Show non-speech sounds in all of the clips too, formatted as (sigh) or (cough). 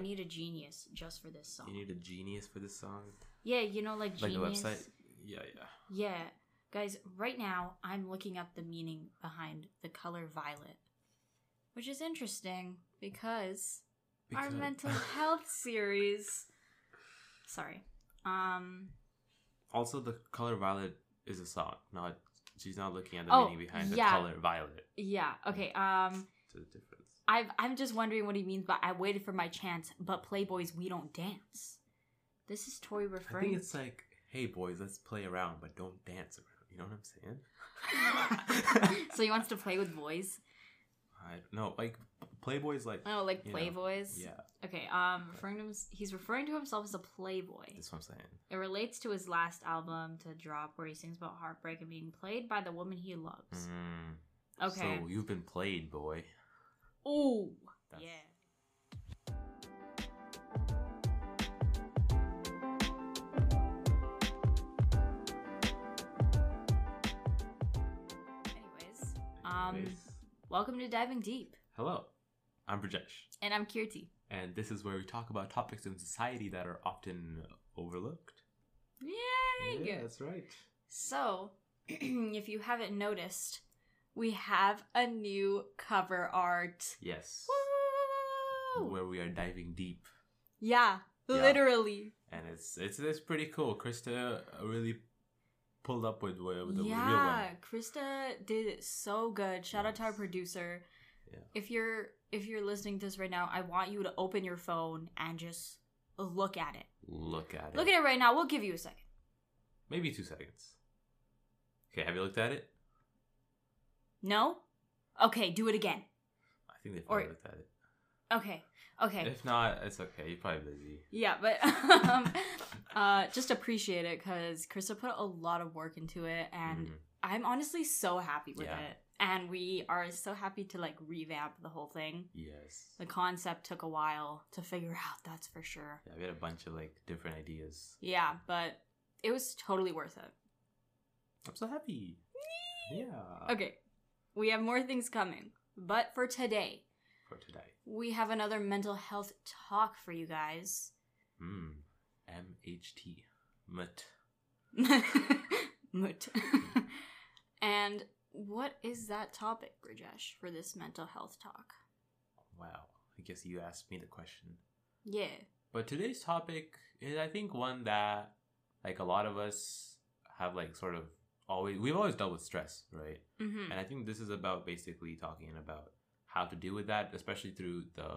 I need a genius just for this song. You need a genius for this song, yeah, you know, like genius. like the website. Yeah, yeah. Yeah, guys, right now I'm looking up the meaning behind the color violet, which is interesting because, our Because- mental (laughs) health series. (laughs) Sorry. Um. Also, the color violet is a song. Not she's not looking at the Oh, meaning behind yeah. the color violet. Yeah. Okay. Um. It's a I've, I'm just wondering what he means by I waited for my chance, but Playboys we don't dance. This is Tory referring. I think it's like, hey boys, let's play around, but don't dance around. You know what I'm saying? (laughs) so he wants to play with boys. I no, like Playboy's like Oh, like know, Playboys. yeah. Okay. Um, referring to him, he's referring to himself as a Playboy. That's what I'm saying. It relates to his last album to drop, where he sings about heartbreak and being played by the woman he loves. Mm. Okay. So you've been played, boy. Ooh. That's- Yeah. Anyways, um, Anyways. welcome to Diving Deep, hello, I'm Brijesh, and I'm Kirti. and this is where we talk about topics in society that are often overlooked. Yay! Yeah, that's right. So, (clears throat) if you haven't noticed, we have a new cover art. Yes, Woo! where we are diving deep, Yeah, Yeah. literally. and it's it's it's pretty cool. Krista really pulled up with, with the real one. yeah. Krista did it so good. Shout out to our producer. Yeah. If you're if you're listening to this right now, I want you to open your phone and just look at it. Look at it. Look at it right now. We'll give you a second. Maybe two seconds. Okay, have you looked at it? No? Okay, do it again. I think they probably Or- looked at it. Okay. Okay. If not, it's okay. You're probably busy. Yeah, but (laughs) um, uh, just appreciate it because Krista put a lot of work into it, and Mhm. I'm honestly so happy with Yeah. it. And we are so happy to like revamp the whole thing. Yes. The concept took a while to figure (laughs) out, that's for sure. Yeah, we had a bunch of like different ideas. Yeah, but it was totally worth it. I'm so happy. Yeah. Okay, we have more things coming, but for today, For today. we have another mental health talk for you guys. Hmm. MHT. Mut. (laughs) Mut. (laughs) and what is that topic, Brijesh, for this mental health talk? Wow. I guess you asked me the question. Yeah. But today's topic is, I think, one that, like, a lot of us have, like, sort of always, we've always dealt with stress, right? Mm-hmm. And I think this is about basically talking about how to deal with that, especially through the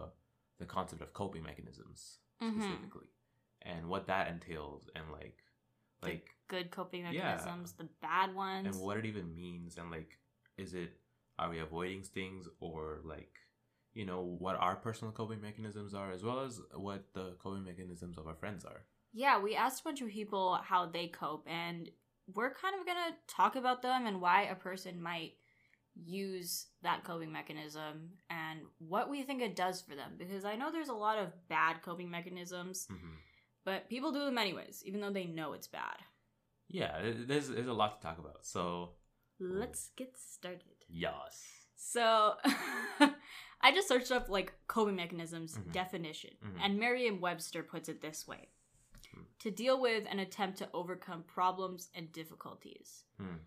the concept of coping mechanisms Mhm. specifically, and what that entails, and like, like, Good coping Yeah. mechanisms, the bad ones. and what it even means, and like, is it are we avoiding things, or like, you know, what our personal coping mechanisms are, as well as what the coping mechanisms of our friends are. Yeah, we asked a bunch of people how they cope, and we're kind of gonna talk about them and why a person might use that coping mechanism and what we think it does for them. Because I know there's a lot of bad coping mechanisms, hmm but people do them anyways, even though they know it's bad. Yeah, there's there's a lot to talk about. So Let's get started. yes, So, (laughs) I just searched up like coping mechanisms Mhm. definition, Mhm. and Merriam-Webster puts it this way. To deal with and attempt to overcome problems and difficulties. Hmm.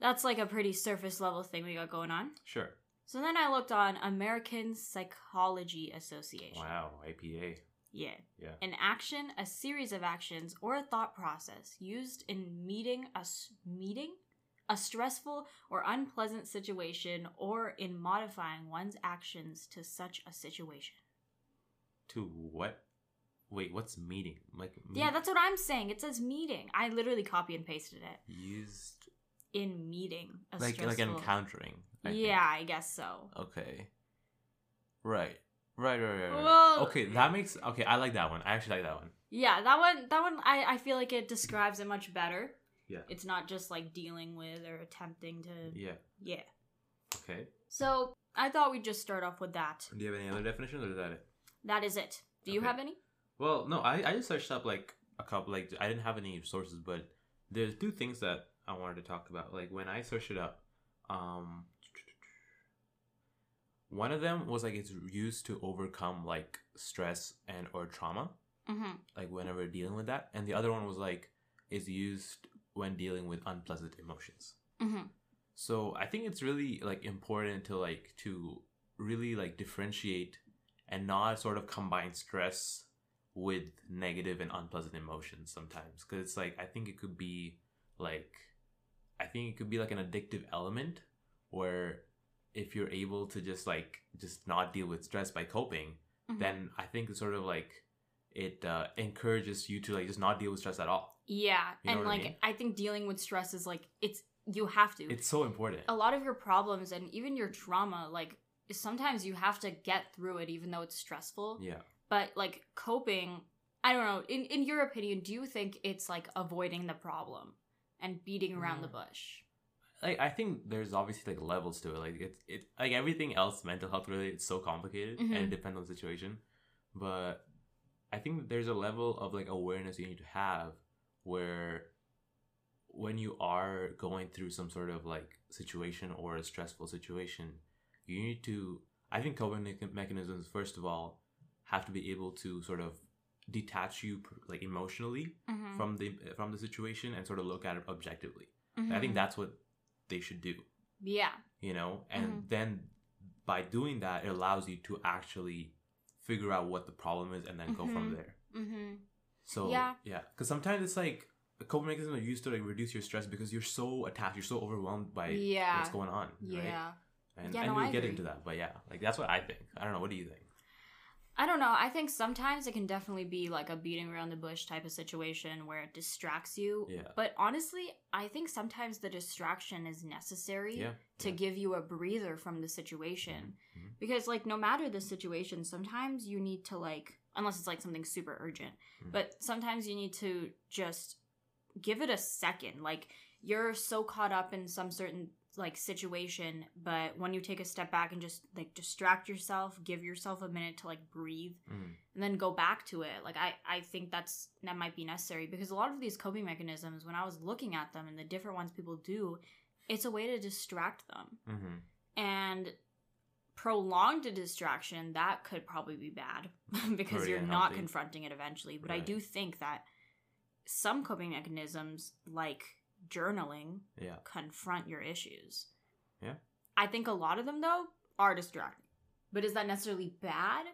That's like a pretty surface level thing we got going on. sure. So then I looked on American Psychology Association. Wow, APA. Yeah. Yeah. An action, a series of actions, or a thought process used in meeting a s- meeting a stressful or unpleasant situation or in modifying one's actions to such a situation. To what? Wait, what's meeting? Like Yeah, that's what I'm saying. It says meeting. I literally copy and pasted it. used In meeting like like encountering. I think. Yeah, I guess so. Okay. Right. Right. Right. Right. right. Well- okay, that makes okay. I like that one. I actually like that one. Yeah, that one that one I, I feel like it describes it much better. Yeah. It's not just like dealing with or attempting to Yeah. yeah. Okay. So I thought we'd just start off with that. Do you have any other definitions, or is that it? That is it. Do you Okay. have any? Well, no. I I just searched up like a couple. Like I didn't have any sources, but there's two things that I wanted to talk about. Like when I searched it up, um, one of them was like it's used to overcome like stress and or trauma, Mm-hmm. like whenever dealing with that, and the other one was like is used when dealing with unpleasant emotions. Mm-hmm. So I think it's really like important to like to really like differentiate and not sort of combine stress with negative and unpleasant emotions sometimes because it's like I think it could be like I think it could be like an addictive element where if you're able to just like just not deal with stress by coping Mhm. then I think it's sort of like it uh, encourages you to like just not deal with stress at all. yeah, You know and what I like mean? I think dealing with stress is like it's you have to. It's so important. a lot of your problems and even your trauma, like sometimes you have to get through it even though it's stressful. Yeah. But like coping, I don't know. In in your opinion, do you think it's like avoiding the problem and beating around the Mm. bush? like I think there's obviously like levels to it. Like it's it like everything else mental health related it's so complicated and Mhm. it depends on the situation. But I think there's a level of like awareness you need to have where when you are going through some sort of like situation or a stressful situation, you need to I think coping mechanisms first of all have to be able to sort of detach you like emotionally Mm-hmm. from the from the situation and sort of look at it objectively. I Mm-hmm. think that's what they should do, yeah. you know? And Mhm. then by doing that, it allows you to actually figure out what the problem is and then go from Mhm. there. Mm-hmm. So, Yeah. yeah. Because sometimes it's like a coping mechanism are used to like reduce your stress because you're so attached, you're so overwhelmed by Yeah. what's going on. Right? Yeah. And, Yeah, and no, we'll I get agree. into that. But yeah, like that's what I think. I don't know. What do you think? I don't know. I think sometimes it can definitely be like a beating around the bush type of situation where it distracts you. Yeah. But honestly, I think sometimes the distraction is necessary Yeah. to yeah. give you a breather from the situation. Mhm. Because like no matter the situation, sometimes you need to like unless it's like something super urgent, Mhm. but sometimes you need to just give it a second. Like you're so caught up in some certain like situation, but when you take a step back and just like distract yourself, give yourself a minute to like breathe Mhm. and then go back to it. Like I I think that's that might be necessary because a lot of these coping mechanisms when I was looking at them and the different ones people do, it's a way to distract them Mhm. and prolonged distraction that could probably be bad (laughs) because you're not confronting it eventually but i do think that some coping mechanisms like journaling Yeah. confront your issues Yeah. i think a lot of them though are distracting but is that necessarily bad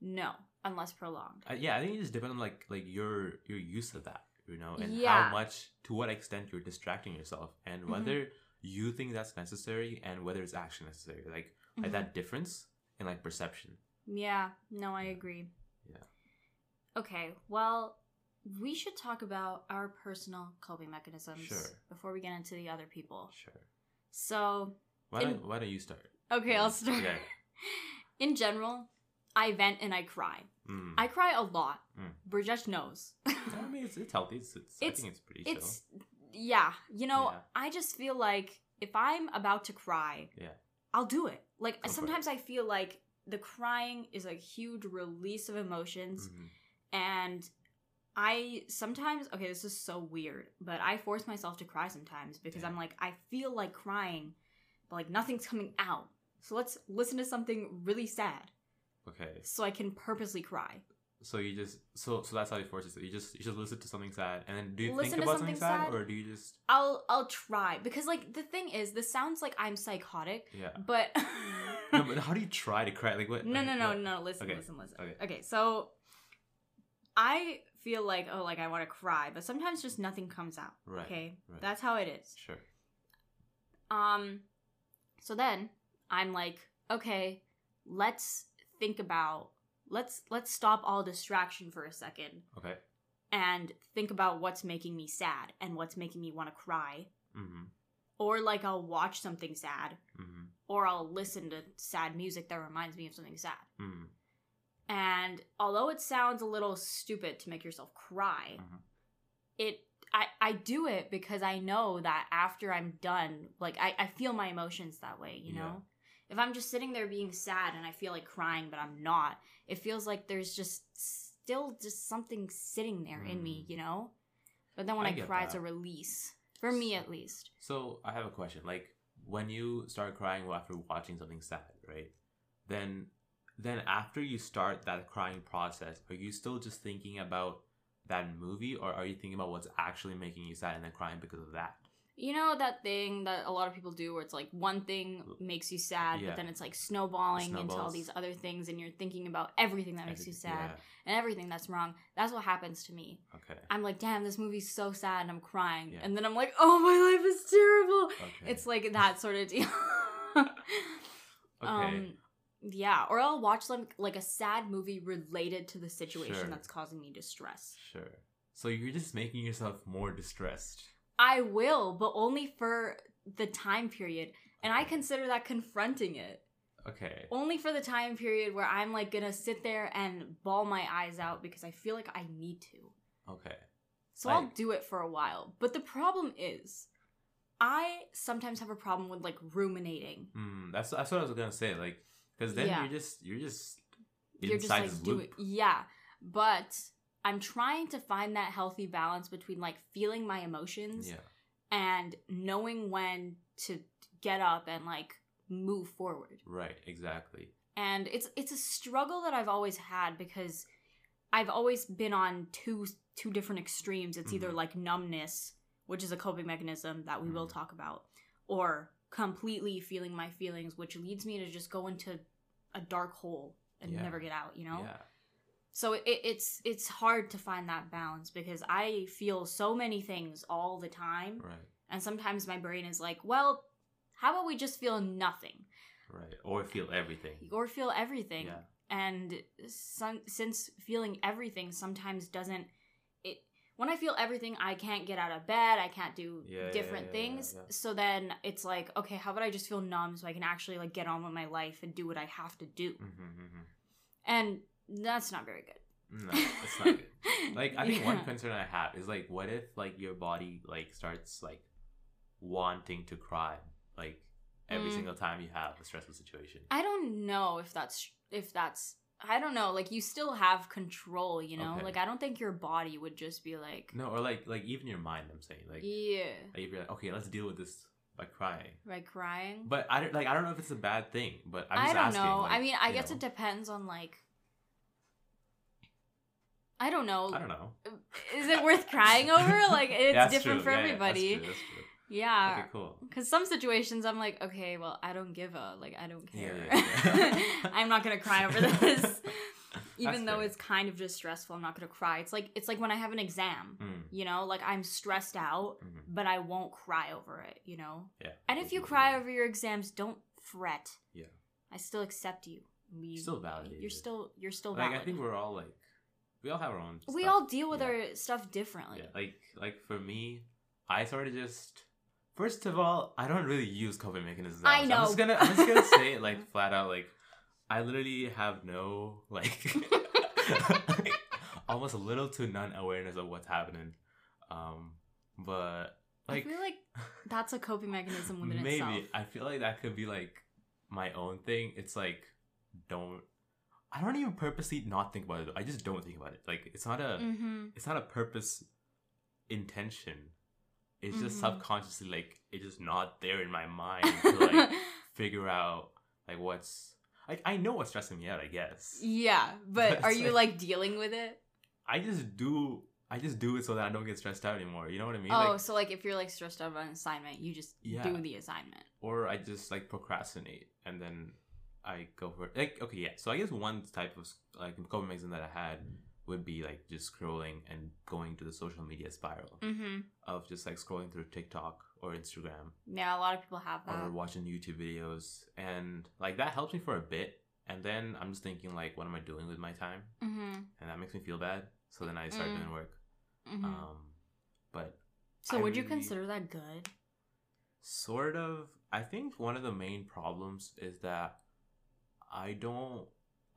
no unless prolonged Uh, yeah, I think it just depends on like like your your use of that, you know, and Yeah. how much to what extent you're distracting yourself, and Mhm. whether you think that's necessary and whether it's actually necessary. Like like Mhm. that difference in like perception. yeah no i agree Yeah. okay well we should talk about our personal coping mechanisms Sure. before we get into the other people Sure. so Why In- don't Why don't you start? Okay, I'll start. Yeah. (laughs) In general, I vent and I cry. Mm. I cry a lot. Mm. Knows. (laughs) I mean, it's, it's healthy. It's, it's, I It's- think it's pretty it's yeah, you know, Yeah. I just feel like if I'm about to cry, Yeah. I'll do it. Like Go for it. sometimes I feel like the crying is a huge release of emotions chill. Mhm. and I sometimes okay, this is so weird, but I force myself to cry sometimes because Yeah. I'm like I feel like crying, but like nothing's coming out. So let's listen to something really sad Okay. so I can purposely cry. So you just so so that's how you force it. You just you just listen to something sad, and then do you Listen think about something, sad, sad? or do you just I'll I'll try because like the thing is this sounds like I'm psychotic, yeah? but (laughs) no, but how do you try to cry? Like what? no okay, no no what- no listen Okay, listen listen. okay. Okay, so I feel like oh like I want to cry, but sometimes just nothing comes out. Right, Okay, right. that's how it is. Sure. Um, so then I'm like, okay, let's think about let's let's stop all distraction for a second Okay. and think about what's making me sad and what's making me want to cry. Mm-hmm. Or like I'll watch something sad, Mm-hmm. or I'll listen to sad music that reminds me of something sad. Mm-hmm. And although it sounds a little stupid to make yourself cry, Mhm. it I, I do it because I know that after I'm done, like I, I feel my emotions that way, you Yeah. know? If I'm just sitting there being sad and I feel like crying but I'm not, it feels like there's just still just something sitting there in me, Mm. you know? But then when I I, cry it's a release. For me at least. So I have a question. Like when you start crying after watching something sad, right? then then after you start that crying process, are you still just thinking about that movie or are you thinking about what's actually making you sad and then crying because of that? You know that thing that a lot of people do where it's like one thing makes you sad, Yeah. but then it's like snowballing into all these other things and you're thinking about everything that makes you sad and everything that's wrong. That's what happens to me. Okay. I'm like, damn, this movie's so sad and I'm crying. Yeah. And then I'm like, oh, my life is terrible. Okay. It's like that sort of deal. (laughs) okay. Um, yeah, or I'll watch like like a sad movie related to the situation Sure. that's causing me distress. sure. So you're just making yourself more distressed. I will, but only for the time period, and I consider that confronting it. Okay. Only for the time period where I'm like gonna sit there and bawl my eyes out because I feel like I need to. Okay. So I'll do it for a while. But the problem is, I sometimes have a problem with like ruminating. Mm, that's that's what I was gonna say. Like, because then Yeah. you're just you're just You're just like this doing, loop. yeah. But I'm trying to find that healthy balance between like feeling my emotions Yeah. and knowing when to get up and like move forward. Right. Exactly. and it's it's a struggle that I've always had because I've always been on two two different extremes. It's either Mhm. like numbness, which is a coping mechanism that we will Mhm. talk about, or completely feeling my feelings, which leads me to just go into a dark hole and Yeah. never get out. You know. Yeah. So it, it's it's hard to find that balance because I feel so many things all the time, Right. and sometimes my brain is like, well. How about we just feel nothing Right. Or feel everything. or feel everything? Yeah. and some, since feeling everything sometimes doesn't when i feel everything i can't get out of bed i can't do Yeah, different yeah, yeah, things so then it's like okay how about i just feel numb so i can actually like get on with my life and do what i have to do Mm-hmm, mm-hmm. and that's not very good No, it's not good. (laughs) Like I think one concern I have is like, what if like your body like starts like wanting to cry like every Mm. single time you have a stressful situation? i don't know if that's if that's i don't know like you still have control you know Okay. like i don't think your body would just be like No, or like like even your mind. I'm saying like, yeah like if you're like, okay, let's deal with this by crying. By crying But I don't like I don't know if it's a bad thing. But I'm I don't asking, know. like, I mean, I guess know. it depends on like. I don't know. I don't know. Is it worth crying over? Like (laughs) it's different true. for Yeah, yeah, everybody. that's true, that's true. Yeah. Okay, cool. Because some situations I'm like, okay, well, I don't give a like, I don't care. yeah, yeah. (laughs) I'm not gonna cry over this, (laughs) even That's though fair. it's kind of just stressful. I'm not gonna cry. It's like it's like when I have an exam. Mm, You know, like I'm stressed out, mhm. but I won't cry over it. You know. Yeah. And if you cry over your exams, don't fret. Yeah. I still accept you. Still validated. You're still you're still like valid. I think we're all like we all have our own. we stuff. all deal with Yeah. our stuff differently. Yeah, like like for me, I sort of just first of all, I don't really use coping mechanisms. I I'm know. just gonna I'm just gonna say it like (laughs) flat out. Like I literally have no like (laughs) (laughs) almost a little to none awareness of what's happening. Um, but like I feel like that's a coping mechanism within maybe itself. I feel like that could be like my own thing. It's like don't. I don't even purposely not think about it. I just don't think about it. Like it's not a Mm-hmm. it's not a purpose intention. It's just Mhm. subconsciously like it's just not there in my mind to like (laughs) figure out like what's like I know what's stressing me out, I guess. yeah, (laughs) but But are you like- like dealing with it? I just do I just do it so that I don't get stressed out anymore. You know what I mean? oh, Like so like if you're like stressed out about an assignment, you just Yeah. do the assignment. or I just like procrastinate and then I go for it. Like okay, yeah. So I guess one type of like coping mechanism that I had would be like just scrolling and going to the social media spiral Mm-hmm. of just like scrolling through TikTok or Instagram Yeah, a lot of people have that. or watching YouTube videos, and like that helps me for a bit. And then I'm just thinking like, what am I doing with my time? mm-hmm. And that makes me feel bad. So then I start Mm. doing work. Mm-hmm. Um, but so I would you consider that good? sort of, I think one of the main problems is that I don't,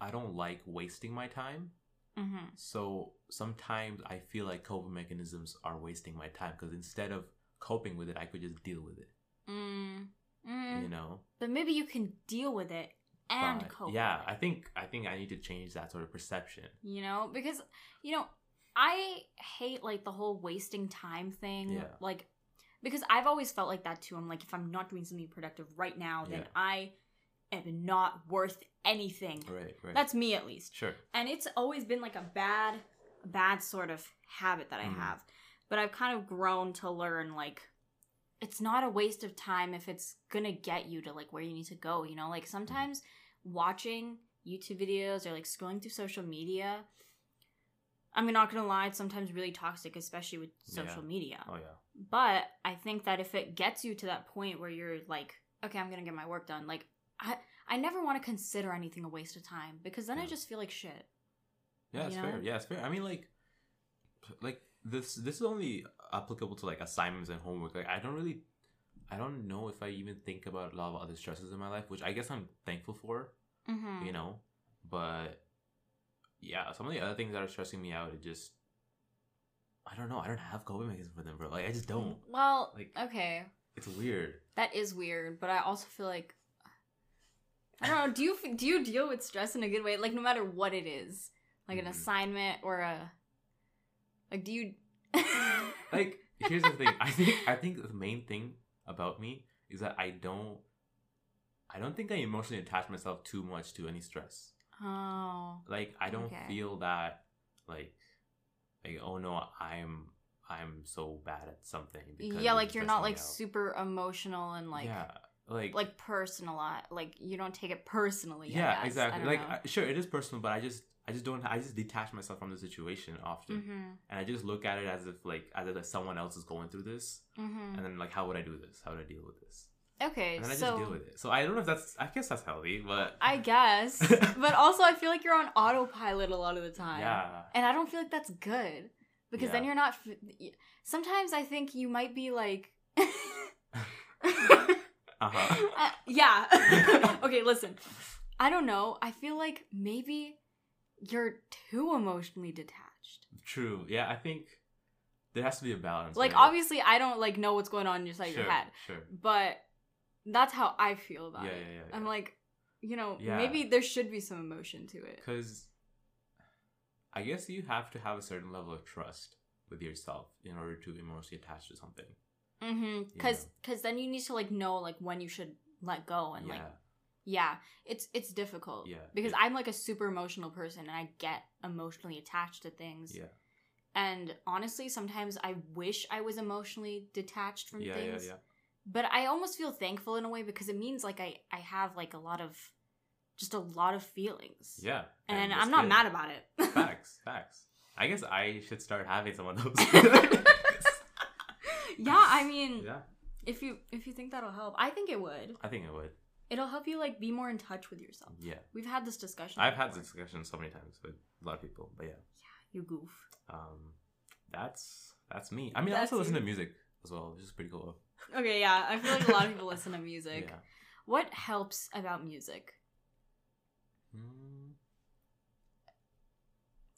I don't like wasting my time. Mm-hmm. So sometimes I feel like coping mechanisms are wasting my time because instead of coping with it, I could just deal with it. Mm. Mm. You know. But maybe you can deal with it and But, cope. yeah, with it. I think I think I need to change that sort of perception. you know because you know i hate like the whole wasting time thing Yeah. like because i've always felt like that too i'm like if i'm not doing something productive right now then Yeah. i am not worth anything. Right, right. That's me at least. sure. And it's always been like a bad bad sort of habit that I Mhm. have. But I've kind of grown to learn like it's not a waste of time if it's gonna get you to like where you need to go, you know? Like sometimes watching YouTube videos or like scrolling through social media, I'm not gonna lie, it's sometimes really toxic, especially with social Yeah. media. Oh yeah. But I think that if it gets you to that point where you're like, okay, I'm gonna get my work done, like I I never want to consider anything a waste of time because then I just feel like shit. Yeah, it's You fair. Yeah, it's fair. I mean, like, like this. This is only applicable to like assignments and homework. Like, I don't really, I don't know if I even think about a lot of other stresses in my life, which I guess I'm thankful for. Mm-hmm. You know, but yeah, some of the other things that are stressing me out, it just, I don't know. I don't have coping mechanism for them, bro. Like, I just don't. Well, Like- okay, It's weird. that is weird, but I also feel like I don't know. Do you do you deal with stress in a good way? Like no matter what it is, like an Mhm. assignment or a like, do you (laughs) Like, here's the thing. I think I think the main thing about me is that I don't. I don't think I emotionally attach myself too much to any stress. oh like i don't Okay. feel that like like oh no i'm i'm so bad at something yeah, like you're not like out. super emotional and like yeah like like personal like you don't take it personally. Yeah. Exactly like. I, sure it is personal but i just i just don't i just detach myself from the situation often Mhm, and i just look at it as if like as if someone else is going through this mhm. and then like how would i do this how would i deal with this Okay, and then i so just deal with it so i don't know if that's i guess that's healthy but I guess, (laughs) but also I feel like you're on autopilot a lot of the time. yeah And I don't feel like that's good because then you're not. Sometimes I think you might be like. (laughs) uh-huh (laughs) Uh, yeah. (laughs) okay, listen. I don't know. I feel like maybe you're too emotionally detached. true yeah i think there has to be a balance Like right? obviously I don't like know what's going on inside sure, your head, sure but that's how I feel about yeah, it. yeah, yeah, I'm like, you know, maybe there should be some emotion to it. Because I guess you have to have a certain level of trust with yourself in order to emotionally attach to something. Mm-hmm. Cause, cause then you need to like know like when you should let go and yeah. like yeah, it's it's difficult. Yeah, Because it- I'm like a super emotional person and I get emotionally attached to things. yeah. And honestly, sometimes I wish I was emotionally detached from Yeah, yeah, things. yeah. But I almost feel thankful in a way because it means like I I have like a lot of just a lot of feelings. Yeah. And, that's I'm not mad about it. (laughs) Facts, facts. I guess I should start having some of those. (laughs) (laughs) yeah, I mean, yeah, if you if you think that'll help, I think it would. I think it would. It'll help you like be more in touch with yourself. Yeah. We've had this discussion. I've had this discussion so many times with a lot of people, but yeah. Yeah, you goof. Um, that's that's me. I mean, I That's also listen to music as well, which is pretty cool. Okay, yeah. I feel like a lot of people listen to music. (laughs) Yeah. What helps about music? Hmm.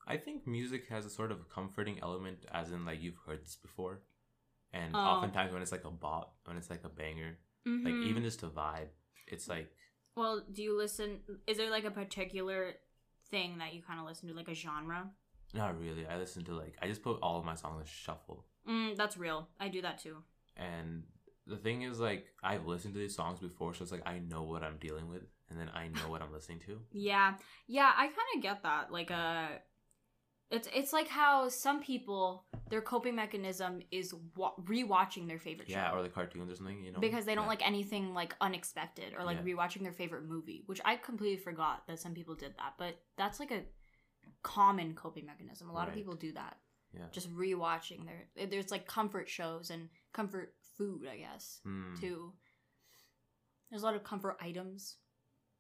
I think music has a sort of comforting element, as in like you've heard this before, and Oh. oftentimes when it's like a bop, when it's like a banger, like Mhm. even just a vibe, it's like Well, do you listen? Is there like a particular thing that you kind of listen to, like a genre? not really. I listen to like I just put all of my songs on shuffle, Mm, that's real. I do that too. and the thing is like I've listened to these songs before, so it's like I know what I'm dealing with, and then I know what I'm listening to. Yeah, yeah. I kind of get that. Like, uh, it's it's like how some people their coping mechanism is wa- rewatching their favorite Yeah, show or the cartoons or something, you know, because they don't Yeah. like anything like unexpected or like Yeah. rewatching their favorite movie, which I completely forgot that some people did that. But that's like a common coping mechanism. A lot of people do that. Yeah. Just rewatching their there's like comfort shows and comfort food, I guess, Hmm. too. There's a lot of comfort items.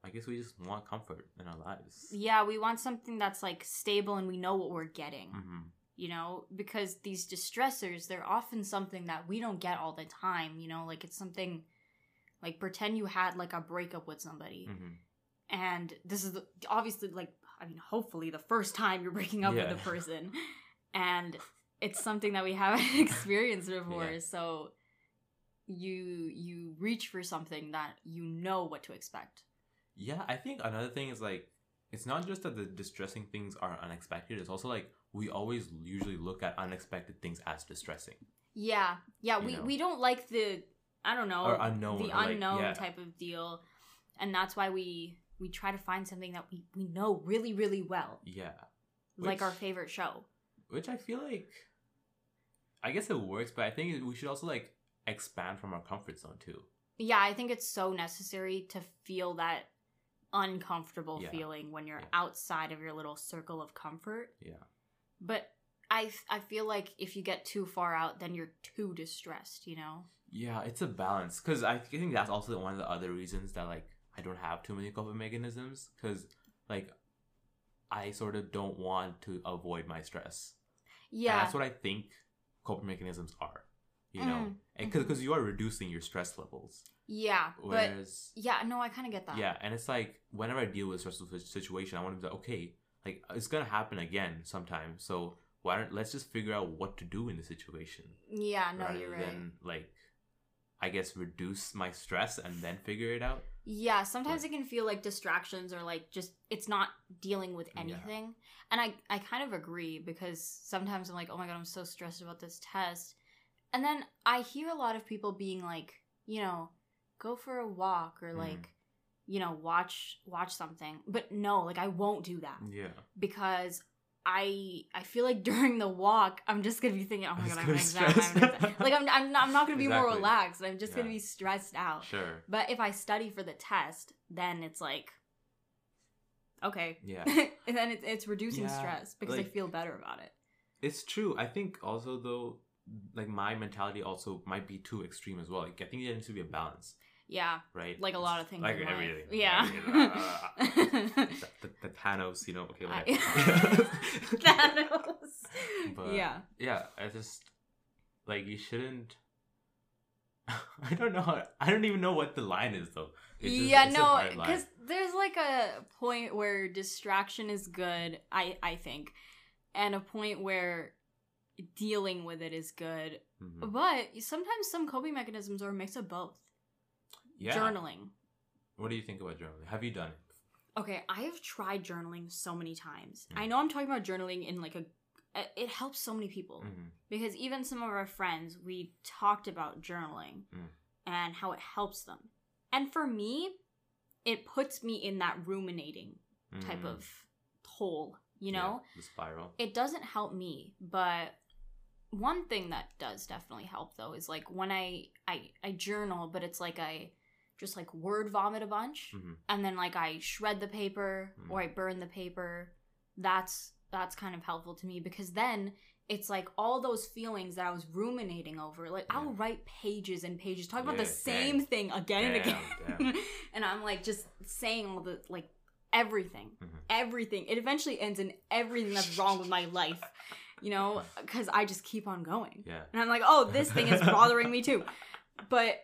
I guess we just want comfort in our lives. Yeah, we want something that's like stable and we know what we're getting. hmm You know, because these distressors, they're often something that we don't get all the time, you know, like it's something like pretend you had like a breakup with somebody hmm and this is the, obviously like I mean, hopefully the first time you're breaking up Yeah. with a (laughs) person and it's something that we haven't (laughs) experienced before, Yeah. so you you reach for something that you know what to expect. Yeah, I think another thing is like it's not just that the distressing things are unexpected. It's also like we always usually look at unexpected things as distressing Yeah, yeah. We know. we don't like the I don't know or unknown. the or, like, unknown yeah. type of deal, and that's why we we try to find something that we, we know really, really well. Yeah. like our favorite show. Which I feel like, I guess it works, but I think we should also like expand from our comfort zone too. Yeah, I think it's so necessary to feel that uncomfortable Yeah. feeling when you're Yeah. outside of your little circle of comfort. Yeah. But I I feel like if you get too far out, then you're too distressed. You know. Yeah, it's a balance because I think that's also one of the other reasons that like I don't have too many coping mechanisms because like I sort of don't want to avoid my stress. And Yeah. that's what I think coping mechanisms are. You know, Mm, and because because you are reducing your stress levels. yeah. But yeah, no, I kind of get that. yeah, and it's like whenever I deal with a stressful situation, I want to be like, okay, like it's gonna happen again sometime. So why don't let's just figure out what to do in the situation Yeah. No, rather you're right. than like, I guess reduce my stress and then figure it out. Yeah, sometimes Like- it can feel like distractions or like just it's not dealing with Yeah. anything. And I I kind of agree because sometimes I'm like, "Oh my god, I'm so stressed about this test." And then I hear a lot of people being like, you know, go for a walk or Mhm. like, you know, watch watch something. But no, like I won't do that Yeah, because I I feel like (laughs) during the walk I'm just gonna be thinking, oh my god, I'm gonna exam, I'm (laughs) like I'm I'm not, I'm not gonna be more relaxed. I'm just gonna be stressed out. sure. But if I study for the test, then it's like, okay. Yeah, (laughs) and then it's, it's reducing Yeah, stress because I feel better about it. it's true. I think also though, like my mentality also might be too extreme as well. Like I think there needs to be a balance, Yeah, right? like a lot of things. Like everything. Yeah. Everything. Ah, ah, ah, (laughs) the, the, the Thanos, you know. Okay, whatever. (laughs) Thanos. But- yeah. yeah, I just like you shouldn't. (laughs) I don't know. I don't even know what the line is though. Just- yeah, no, because there's like a point where distraction is good, I I think, and a point where dealing with it is good. Mhm. But sometimes some coping mechanisms are a mix of both. yeah. Journaling. What do you think about journaling? Have you done it? Okay, I have tried journaling so many times. Mm. I know I'm talking about journaling in like a it helps so many people Mhm. because even some of our friends we talked about journaling Mm. and how it helps them. And for me, it puts me in that ruminating type Mhm. of hole, you Yeah, know? the spiral. It doesn't help me, but one thing that does definitely help though is like when I I I journal, but it's like I just like word vomit a bunch Mhm. and then like I shred the paper Mm. or I burn the paper. That's that's kind of helpful to me because then it's like all those feelings that I was ruminating over. Like I'll write pages and pages talking about the Yeah, same thing again and again. (laughs) and I'm like just saying all the like everything. Mhm. Everything. It eventually ends in everything that's wrong with my life. You know, cuz I just keep on going. Yeah. And I'm like, "Oh, this thing is bothering me too." (laughs) But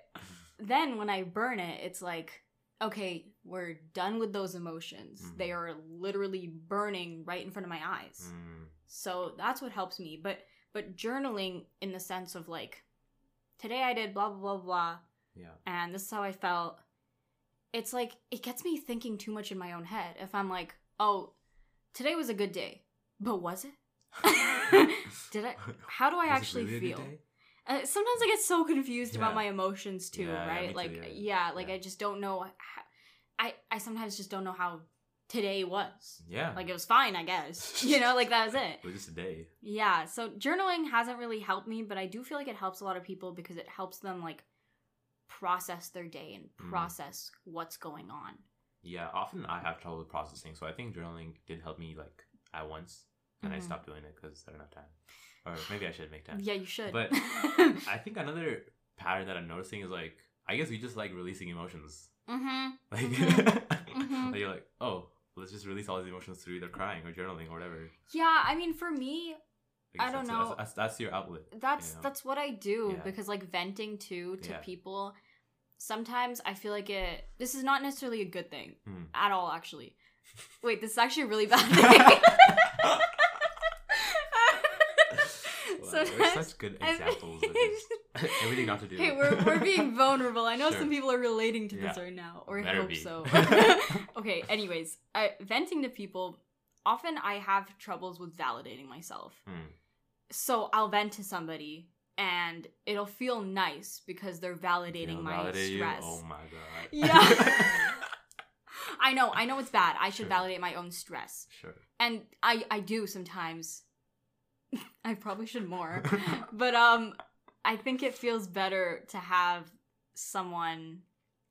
then when I burn it, it's like, okay, we're done with those emotions. Mhm. They are literally burning right in front of my eyes. Mm. So that's what helps me. But but journaling in the sense of like, today I did blah blah blah blah, Yeah. and this is how I felt. It's like it gets me thinking too much in my own head. If I'm like, oh, today was a good day, but was it? (laughs) (laughs) Did I? (laughs) How do I Was actually really feel? Uh, sometimes I get so confused about my emotions too, Yeah, yeah, right? too, like, yeah, yeah, yeah. like Yeah. I just don't know. How, I I sometimes just don't know how today was. Yeah. Like it was fine, I guess. (laughs) you know, like that was it. It was just a day. Yeah. So journaling hasn't really helped me, but I do feel like it helps a lot of people because it helps them like process their day and Mm. process what's going on. Yeah. Often I have trouble with processing, so I think journaling did help me like at once, and I Mhm. stopped doing it because I don't have time, or maybe I should make time. Yeah, you should. But- (laughs) I think another pattern that I'm noticing is like I guess we just like releasing emotions. mm-hmm. Like, Mhm. (laughs) like you're like, oh, let's just release all these emotions through either crying or journaling or whatever. Yeah, I mean, for me, guess I don't that's, know. That's, that's, that's your outlet. that's you know? that's what I do Yeah. because like venting too to Yeah. people. Sometimes I feel like it. This is not necessarily a good thing Hmm. at all. Actually, (laughs) wait, this is actually a really bad thing. Wow, Sometimes such good examples of (laughs) just everything not to do. Hey, we're, we're being (laughs) vulnerable. I know Sure. some people are relating to this Yeah. right now, or I Better hope be. so. (laughs) okay, anyways, I, venting to people, often I have troubles with validating myself. Hmm. So I'll vent to somebody and it'll feel nice because they're validating Feel my validate you? stress. Oh my god. Yeah. I know, I know it's bad. I should Sure. validate my own stress. Sure. And I I do sometimes. (laughs) I probably should more. (laughs) but um I think it feels better to have someone,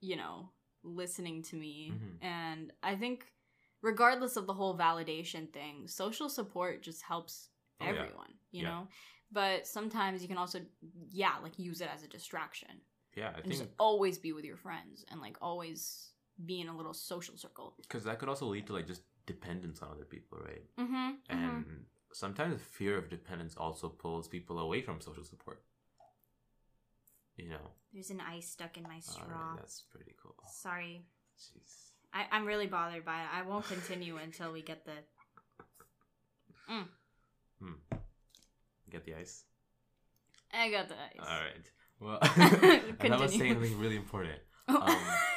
you know, listening to me. Mhm. And I think regardless of the whole validation thing, social support just helps Oh, yeah. everyone, you Yeah. know? But sometimes you can also yeah, like use it as a distraction. Yeah, I and think just always be with your friends and like always be in a little social circle. because that could also lead to like just dependence on other people, right? Mm-hmm. And sometimes fear of dependence also pulls people away from social support. You know, There's an ice stuck in my Alright, straw. that's pretty cool. Sorry. Jeez. I, I'm really bothered by it. I won't continue until we get the. Get the ice. I got the ice. All right. Well, (laughs) (laughs) I was saying something really important. Um,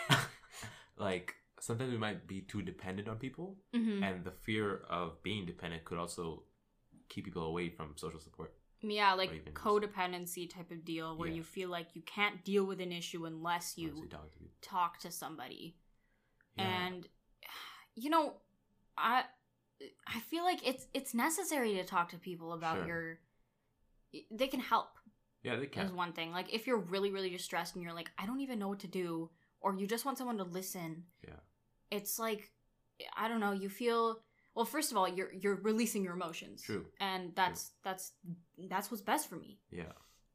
(laughs) like sometimes we might be too dependent on people, hmm and the fear of being dependent could also keep people away from social support. Yeah, like codependency type of deal where Yeah. you feel like you can't deal with an issue unless you you talk to talk to somebody. Yeah. And you know, I I feel like it's it's necessary to talk to people about Sure. your they can help. yeah, they can. is one thing. Like if you're really, really distressed and you're like, I don't even know what to do, or you just want someone to listen. Yeah. It's like I don't know, you feel well, first of all, you're you're releasing your emotions. True. And that's that's that's what's best for me. Yeah.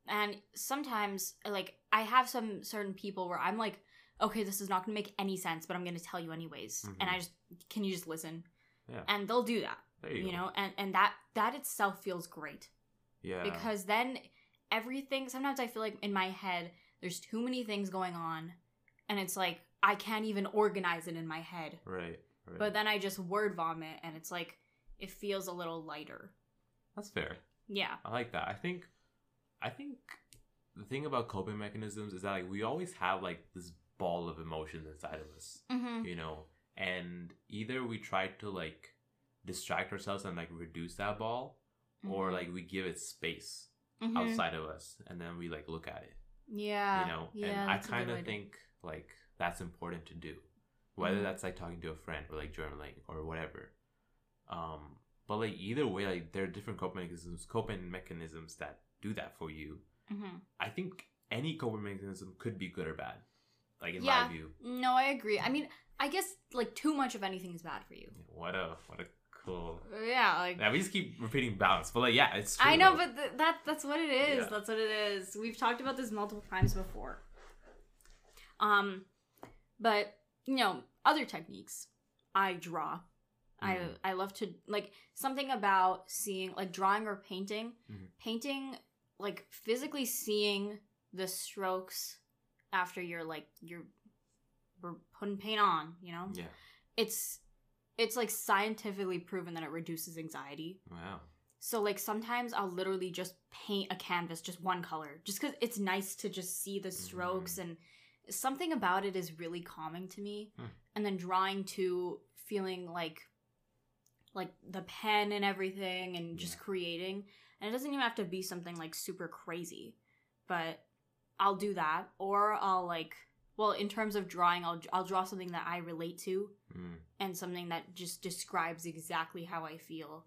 And sometimes like I have some certain people where I'm like, okay, this is not gonna make any sense, but I'm gonna tell you anyways. And Mhm. I just can you just listen? Yeah. And they'll do that. There you, You know, and, and that that itself feels great Yeah. because then everything sometimes i feel like in my head there's too many things going on and it's like i can't even organize it in my head right. Right. but then i just word vomit and it's like it feels a little lighter that's fair. yeah I like that. I think. I think the thing about coping mechanisms is that like we always have like this ball of emotions inside of us. mm-hmm. you know and either we try to like distract ourselves and like reduce that ball or like we give it space Mm-hmm. outside of us and then we like look at it yeah you know yeah and i that's a good kind of think like that's important to do whether Mhm. that's like talking to a friend or like journaling or whatever um but like either way like there are different coping mechanisms coping mechanisms that do that for you Mhm. i think any coping mechanism could be good or bad like in Yeah. my view no i agree i mean i guess like too much of anything is bad for you what a what a cool yeah like Yeah, we just keep repeating balance, but like, yeah, it's true. I know, though. but th- that that's what it is. Yeah. That's what it is. We've talked about this multiple times before. Um, but you know, other techniques. I draw. I Mhm. I love to like something about seeing like drawing or painting. Mhm. Painting like physically seeing the strokes after you're like you're we're putting paint on, you know? yeah, It's it's like scientifically proven that it reduces anxiety. wow, So like sometimes I'll literally just paint a canvas just one color just cuz it's nice to just see the strokes and something about it is really calming to me. Hmm. And then drawing to feeling like like the pen and everything and just Yeah. creating. And it doesn't even have to be something like super crazy. But I'll do that or I'll like well, in terms of drawing, I'll I'll draw something that I relate to mm. and something that just describes exactly how I feel.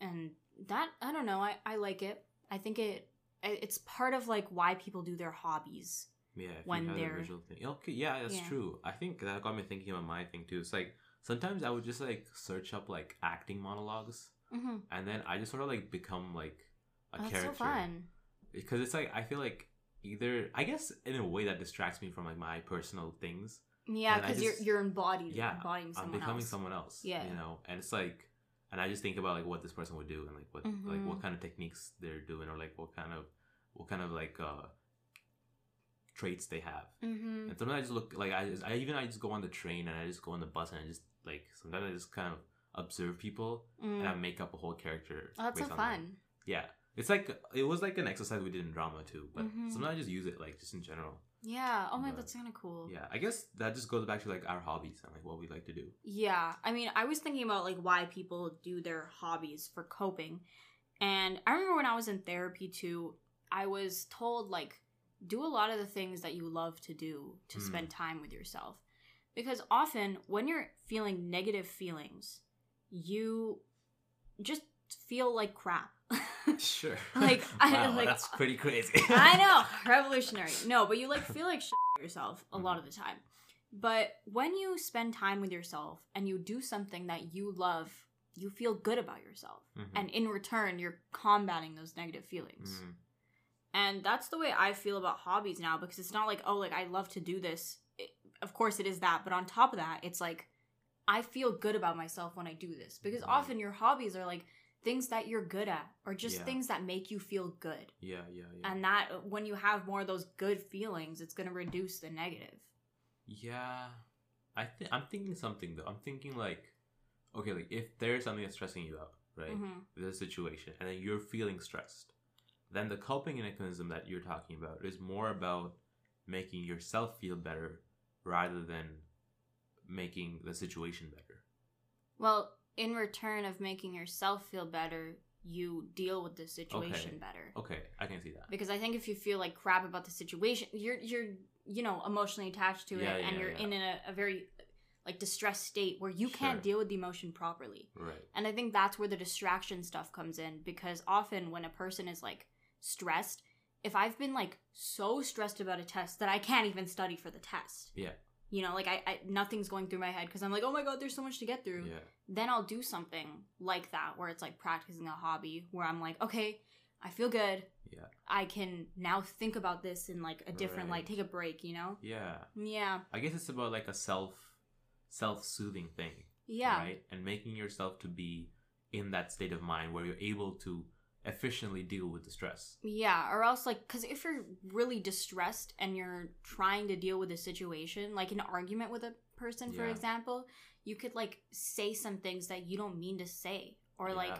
And that I don't know, I I like it. I think it it's part of like why people do their hobbies. Yeah. When they're- the thing, okay, yeah, that's Yeah. true. I think that got me thinking about my thing too. It's like sometimes I would just like search up like acting monologues, Mm-hmm. and then I just sort of like become like a That's character so fun. because it's like I feel like either I guess in a way that distracts me from like my personal things. Yeah, because you're you're embodied, Yeah, embodying I'm someone becoming else. someone else. Yeah. you know, and it's like, and I just think about like what this person would do and like what like Mhm. what kind of techniques they're doing or like what kind of what kind of like uh traits they have. mm-hmm. And sometimes I just look like I just I even I just go on the train and I just go on the bus and I just like sometimes I just kind of observe people and I make up a whole character. Oh, that's so based on them. fun. Yeah. It's like it was like an exercise we did in drama too, but Mhm. sometimes I just use it like just in general. Yeah. Oh my, But- that's kind of cool. Yeah, I guess that just goes back to like our hobbies and like what we like to do. Yeah, I mean, I was thinking about like why people do their hobbies for coping. And I remember when I was in therapy too, I was told like do a lot of the things that you love to do to Mm. spend time with yourself. Because often when you're feeling negative feelings, you just feel like crap. (laughs) Sure. Like, I- wow, like- that's pretty crazy. (laughs) I know, (laughs) revolutionary. No, but you like feel like shit yourself a lot Mhm. of the time. But when you spend time with yourself and you do something that you love, you feel good about yourself. Mhm. And in return, you're combating those negative feelings. Mhm. And that's the way I feel about hobbies now because it's not like, oh, like I love to do this. It, of course, it is that. But on top of that, it's like I feel good about myself when I do this because Right. often your hobbies are like things that you're good at or just Yeah. things that make you feel good. Yeah, yeah, yeah. And that, when you have more of those good feelings, it's going to reduce the negative. Yeah, I think I'm thinking something though. I'm thinking like, okay, like if there's something that's stressing you out, right? Mhm. There's a situation, and then you're feeling stressed, then the coping mechanism that you're talking about is more about making yourself feel better rather than making the situation better. Well, in return of making yourself feel better, you deal with the situation Okay. better. Okay, I can see that. because I think if you feel like crap about the situation, you're you're you know emotionally attached to Yeah, it, and you're yeah. in a, a very like distressed state where you can't deal with the emotion properly. Right. And I think that's where the distraction stuff comes in because often when a person is like stressed, if I've been like so stressed about a test that I can't even study for the test, Yeah. you know, like I, I nothing's going through my head because I'm like, oh my god, there's so much to get through Yeah. then I'll do something like that where it's like practicing a hobby where I'm like, okay, I feel good. Yeah. I can now think about this in like a different Right. light, take a break, you know? Yeah. Yeah. I guess it's about like a self self soothing thing. Yeah. right? And making yourself to be in that state of mind where you're able to efficiently deal with the stress. Yeah, or else like cuz if you're really distressed and you're trying to deal with a situation, like an argument with a person for Yeah. example, you could like say some things that you don't mean to say or like Yeah.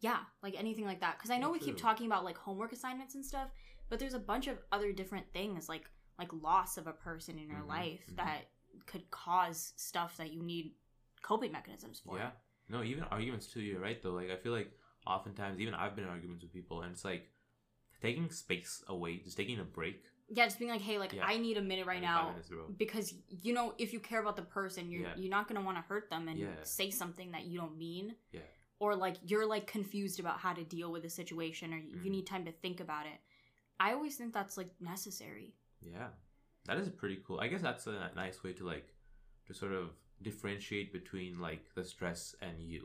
yeah like anything like that because i know Yeah, we keep talking about like homework assignments and stuff but there's a bunch of other different things like like loss of a person in your Mhm, life mhm. that could cause stuff that you need coping mechanisms for Yeah. No, even arguments too, you're right though. Like I feel like oftentimes even I've been in arguments with people and it's like taking space away, just taking a break. yeah just being like hey like Yeah. i need a minute right now minutes, because you know if you care about the person you're Yeah. you're not going to want to hurt them and Yeah. say something that you don't mean Yeah. or like you're like confused about how to deal with the situation or you Mhm. need time to think about it i always think that's like necessary Yeah. That is pretty cool. I guess that's a nice way to like to sort of differentiate between like the stress and you.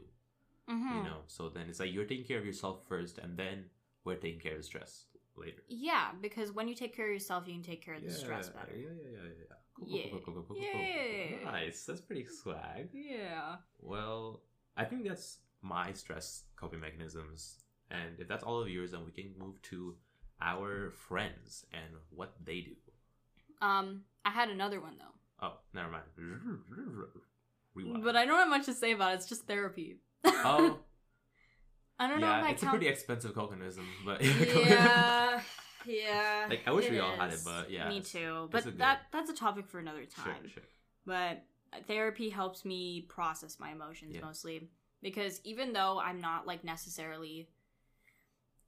Mm-hmm. You know. So then it's like you're taking care of yourself first and then we're taking care of the stress later. Yeah, because when you take care of yourself, you can take care of the stress better. Yeah, yeah, yeah, yeah. Cool, Yeah. Cool, cool, cool, cool, cool, Yeah. cool. Nice. That's pretty swag. Yeah. Well, I think that's my stress coping mechanisms. And if that's all of yours, then we can move to our friends and what they do. Um, I had another one though, Oh, never mind. (laughs) Rewind. but I don't have much to say about it. It's just therapy. Oh, (laughs) I don't know if yeah, I it's a pretty expensive mechanism, but (laughs) yeah, yeah. Like, I wish we all had it, but yeah, me too. But good- that that's a topic for another time. sure. sure. But therapy helps me process my emotions Yeah. mostly because even though I'm not like necessarily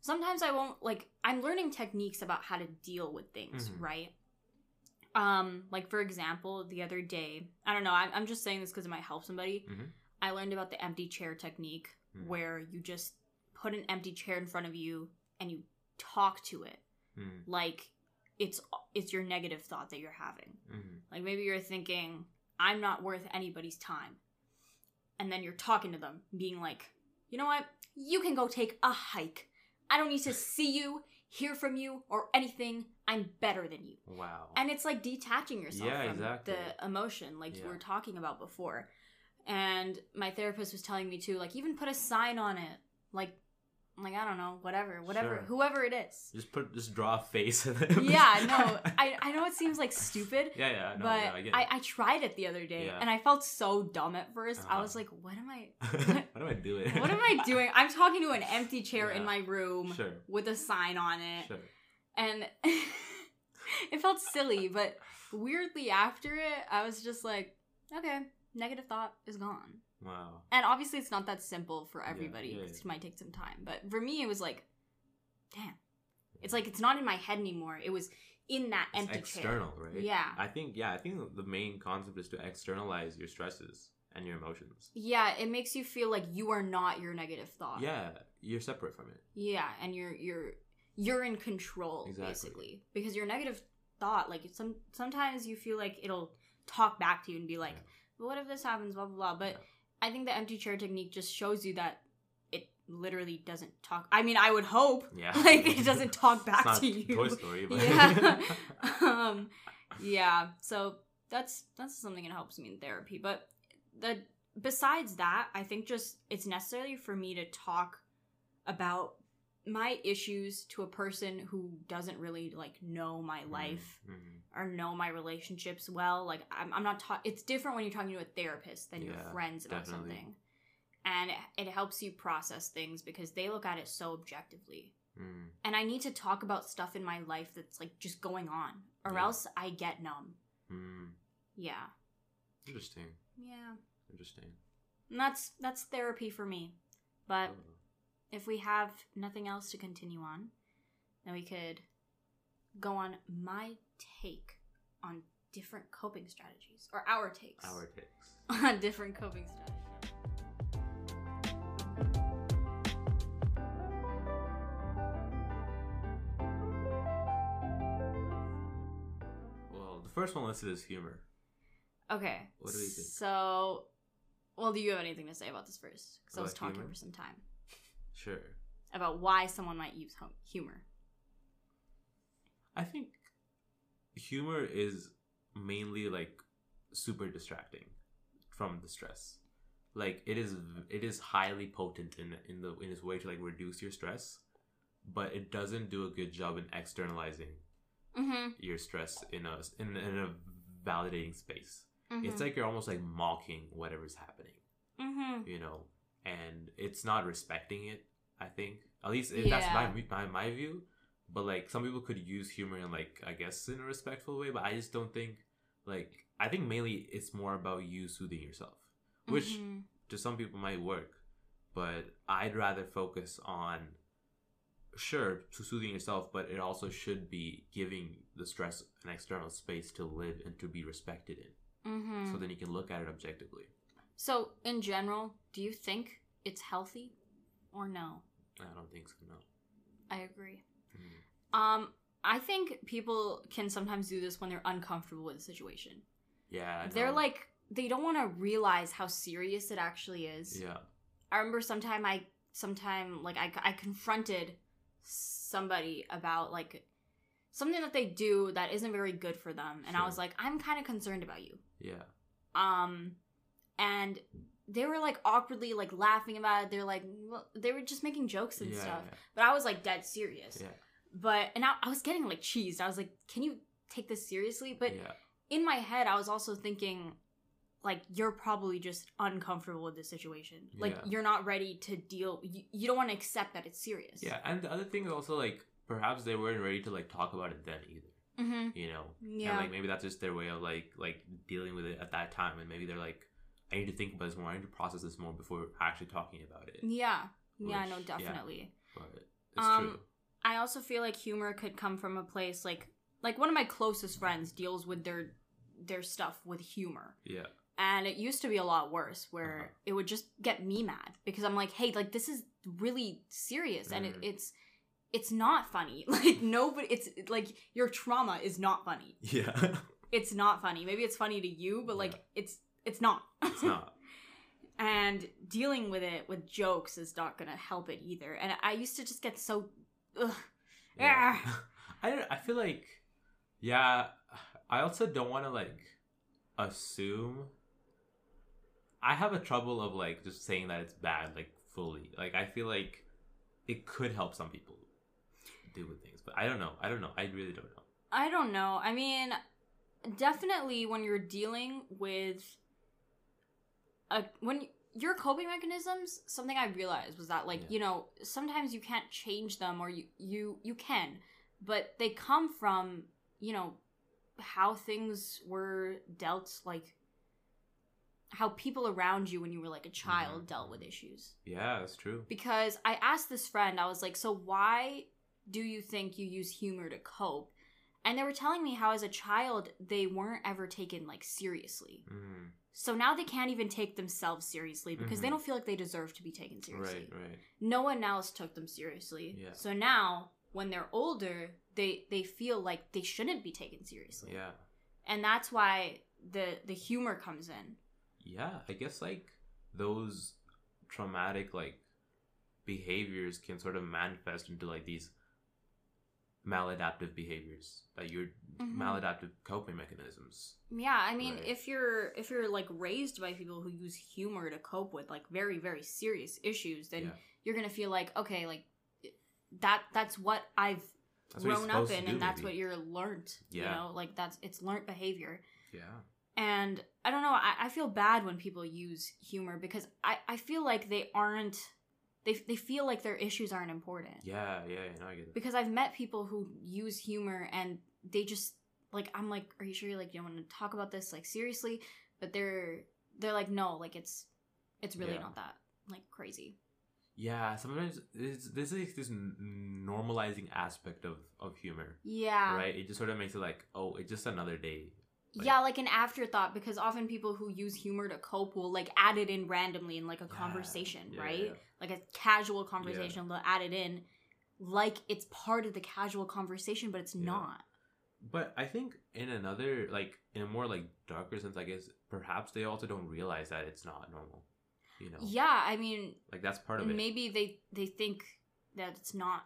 sometimes I won't like I'm learning techniques about how to deal with things, Mhm. right? Um like for example, the other day, I don't know, I'm, I'm just saying this cuz it might help somebody. Mhm. I learned about the empty chair technique Mhm. where you just put an empty chair in front of you and you talk to it Mm, like it's it's your negative thought that you're having. mhm. Like maybe you're thinking, I'm not worth anybody's time. And then you're talking to them, being like, you know what? You can go take a hike. I don't need to (laughs) see you, hear from you, or anything. I'm better than you. Wow. And it's like detaching yourself Yeah, from exactly. the emotion, like you Yeah. were talking about before. And my therapist was telling me too, like even put a sign on it. Like like I don't know, whatever, whatever, Sure. whoever it is. just put just draw a face. And then yeah, (laughs) no, I, I know it seems like stupid, yeah, yeah, no, but no, I get I, it. I tried it the other day Yeah. and I felt so dumb at 1st I Uh-huh. was like, what am I (laughs) what am I doing? (laughs) what am I doing? I'm talking to an empty chair in my room Sure, with a sign on it. sure. And it felt silly, but weirdly after it, I was just like, okay, negative thought is gone. Wow. And obviously it's not that simple for everybody yeah, because yeah. it might take some time. But for me it was like, damn. It's like it's not in my head anymore. It was in that It's empty external, chair. right? Yeah. I think yeah, I think the main concept is to externalize your stresses and your emotions. Yeah, it makes you feel like you are not your negative thought. Yeah, you're separate from it. Yeah, and you're you're you're in control Exactly. basically because your negative thought like some sometimes you feel like it'll talk back to you and be like, Yeah. "What if this happens?" blah blah blah. But. I think the empty chair technique just shows you that it literally doesn't talk. I mean, I would hope Yeah. (laughs) like it doesn't talk back to you. Toy Story, but yeah. (laughs) (laughs) um, yeah. So that's that's something that helps me in therapy. But the besides that, I think just it's necessary for me to talk about my issues to a person who doesn't really like know my life Mhm. or know my relationships well. Like I'm, I'm not ta- It's different when you're talking to a therapist than your friends about definitely. something, and it, it helps you process things because they look at it so objectively Mm. and I need to talk about stuff in my life that's like just going on, or Yeah. else I get numb. Mm. Yeah, Interesting. yeah, Interesting. and that's that's therapy for me. But Oh. If we have nothing else to continue on, then we could go on my take on different coping strategies, or our takes Our takes. (laughs) on different coping strategies. Well, the first one listed is humor. Okay, What do we think? So, well, do you have anything to say about this first? Because I was talking humor? for some time. Sure. about why someone might use hum- humor. I think humor is mainly like super distracting from the stress. Like it is it is highly potent in in the in its way to like reduce your stress, but it doesn't do a good job in externalizing Mm-hmm. your stress in a in, in a validating space. mm-hmm. It's like you're almost like mocking whatever's happening, mm-hmm. you know, and it's not respecting it. I think at least it, that's my, my my view. But like some people could use humor in like I guess in a respectful way, but I just don't think like I think mainly it's more about you soothing yourself, which Mhm. to some people might work, but I'd rather focus on sure to soothing yourself, but it also should be giving the stress an external space to live and to be respected in, Mhm. so then you can look at it objectively. So, in general, do you think it's healthy or no? I don't think so. No. I agree. Mhm. Um, I think people can sometimes do this when they're uncomfortable with the situation. Yeah. They're like they don't want to realize how serious it actually is. Yeah. I remember sometime I sometime like I I confronted somebody about like something that they do that isn't very good for them and I was like I'm kind of concerned about you. Yeah. Um and they were like awkwardly like laughing about it. They're like well, they were just making jokes and yeah, stuff. But I was like dead serious. Yeah. But and I, I was getting like cheesed. I was like, "Can you take this seriously?" But yeah. in my head, I was also thinking, like, you're probably just uncomfortable with the situation. Like, Yeah. you're not ready to deal. You, you don't want to accept that it's serious. Yeah. And the other thing is also like perhaps they weren't ready to like talk about it then either. Mm-hmm. You know. Yeah. And like maybe that's just their way of like like dealing with it at that time, and maybe they're like, I need to think about this more. I need to process this more before actually talking about it. yeah. Yeah. No, Which- yeah. definitely. But it's Um, true. I also feel like humor could come from a place like like one of my closest friends deals with their their stuff with humor. Yeah. And it used to be a lot worse where Uh-huh. it would just get me mad because I'm like, hey, like this is really serious and it, Mhm. it's it's not funny. (laughs) Like nobody it's it's like your trauma is not funny. Yeah. (laughs) It's not funny. Maybe it's funny to you, but like Yeah. it's it's not. it's not. (laughs) and dealing with it with jokes is not gonna help it either. And I used to just get so ugh. Yeah. (laughs) I don't, I feel like yeah, I also don't want to like assume I have a trouble of like just saying that it's bad like fully. Like I feel like it could help some people deal with things, but I don't know. I don't know. I really don't know. I don't know. I mean, definitely when you're dealing with a when your coping mechanisms, something I realized was that like, Yeah. you know, sometimes you can't change them or you you you can, but they come from, you know, how things were dealt like how people around you when you were like a child Mhm. dealt with issues Yeah, that's true. because I asked this friend, I was like, so why do you think you use humor to cope? And they were telling me how as a child they weren't ever taken like seriously. Mm, So now they can't even take themselves seriously because they Mhm. don't feel like they deserve to be taken seriously. right, right. No one else took them seriously. Yeah. So now when they're older, they they feel like they shouldn't be taken seriously. Yeah. And that's why the the humor comes in. Yeah, I guess like those traumatic like behaviors can sort of manifest into like these maladaptive behaviors that you're Mhm. maladaptive coping mechanisms. Yeah, I mean, Right. if you're if you're like raised by people who use humor to cope with like very very serious issues, then Yeah. you're gonna feel like okay, like that that's what I've That's what grown up in, do, and that's maybe. what you're learned. You Yeah. know, like that's it's learned behavior. Yeah. And I don't know, I, I feel bad when people use humor because I, I feel like they aren't they they feel like their issues aren't important. Yeah, yeah, yeah, no, I get it. Because I've met people who use humor and they just like I'm like, are you sure you like you don't want to talk about this like seriously? But they're they're like, no, like it's it's really Yeah. not that like crazy. Yeah, sometimes it's, there's like this normalizing aspect of of humor, Yeah. right? It just sort of makes it like, oh, it's just another day. Like- yeah, like an afterthought because often people who use humor to cope will like add it in randomly in like a Yeah, conversation, yeah, right? yeah. Like a casual conversation, they'll add it in like it's part of the casual conversation, but it's not. But I think in another, like, in a more like darker sense, I guess perhaps they also don't realize that it's not normal. You know, Yeah, I mean, like that's part of it. maybe they they think that it's not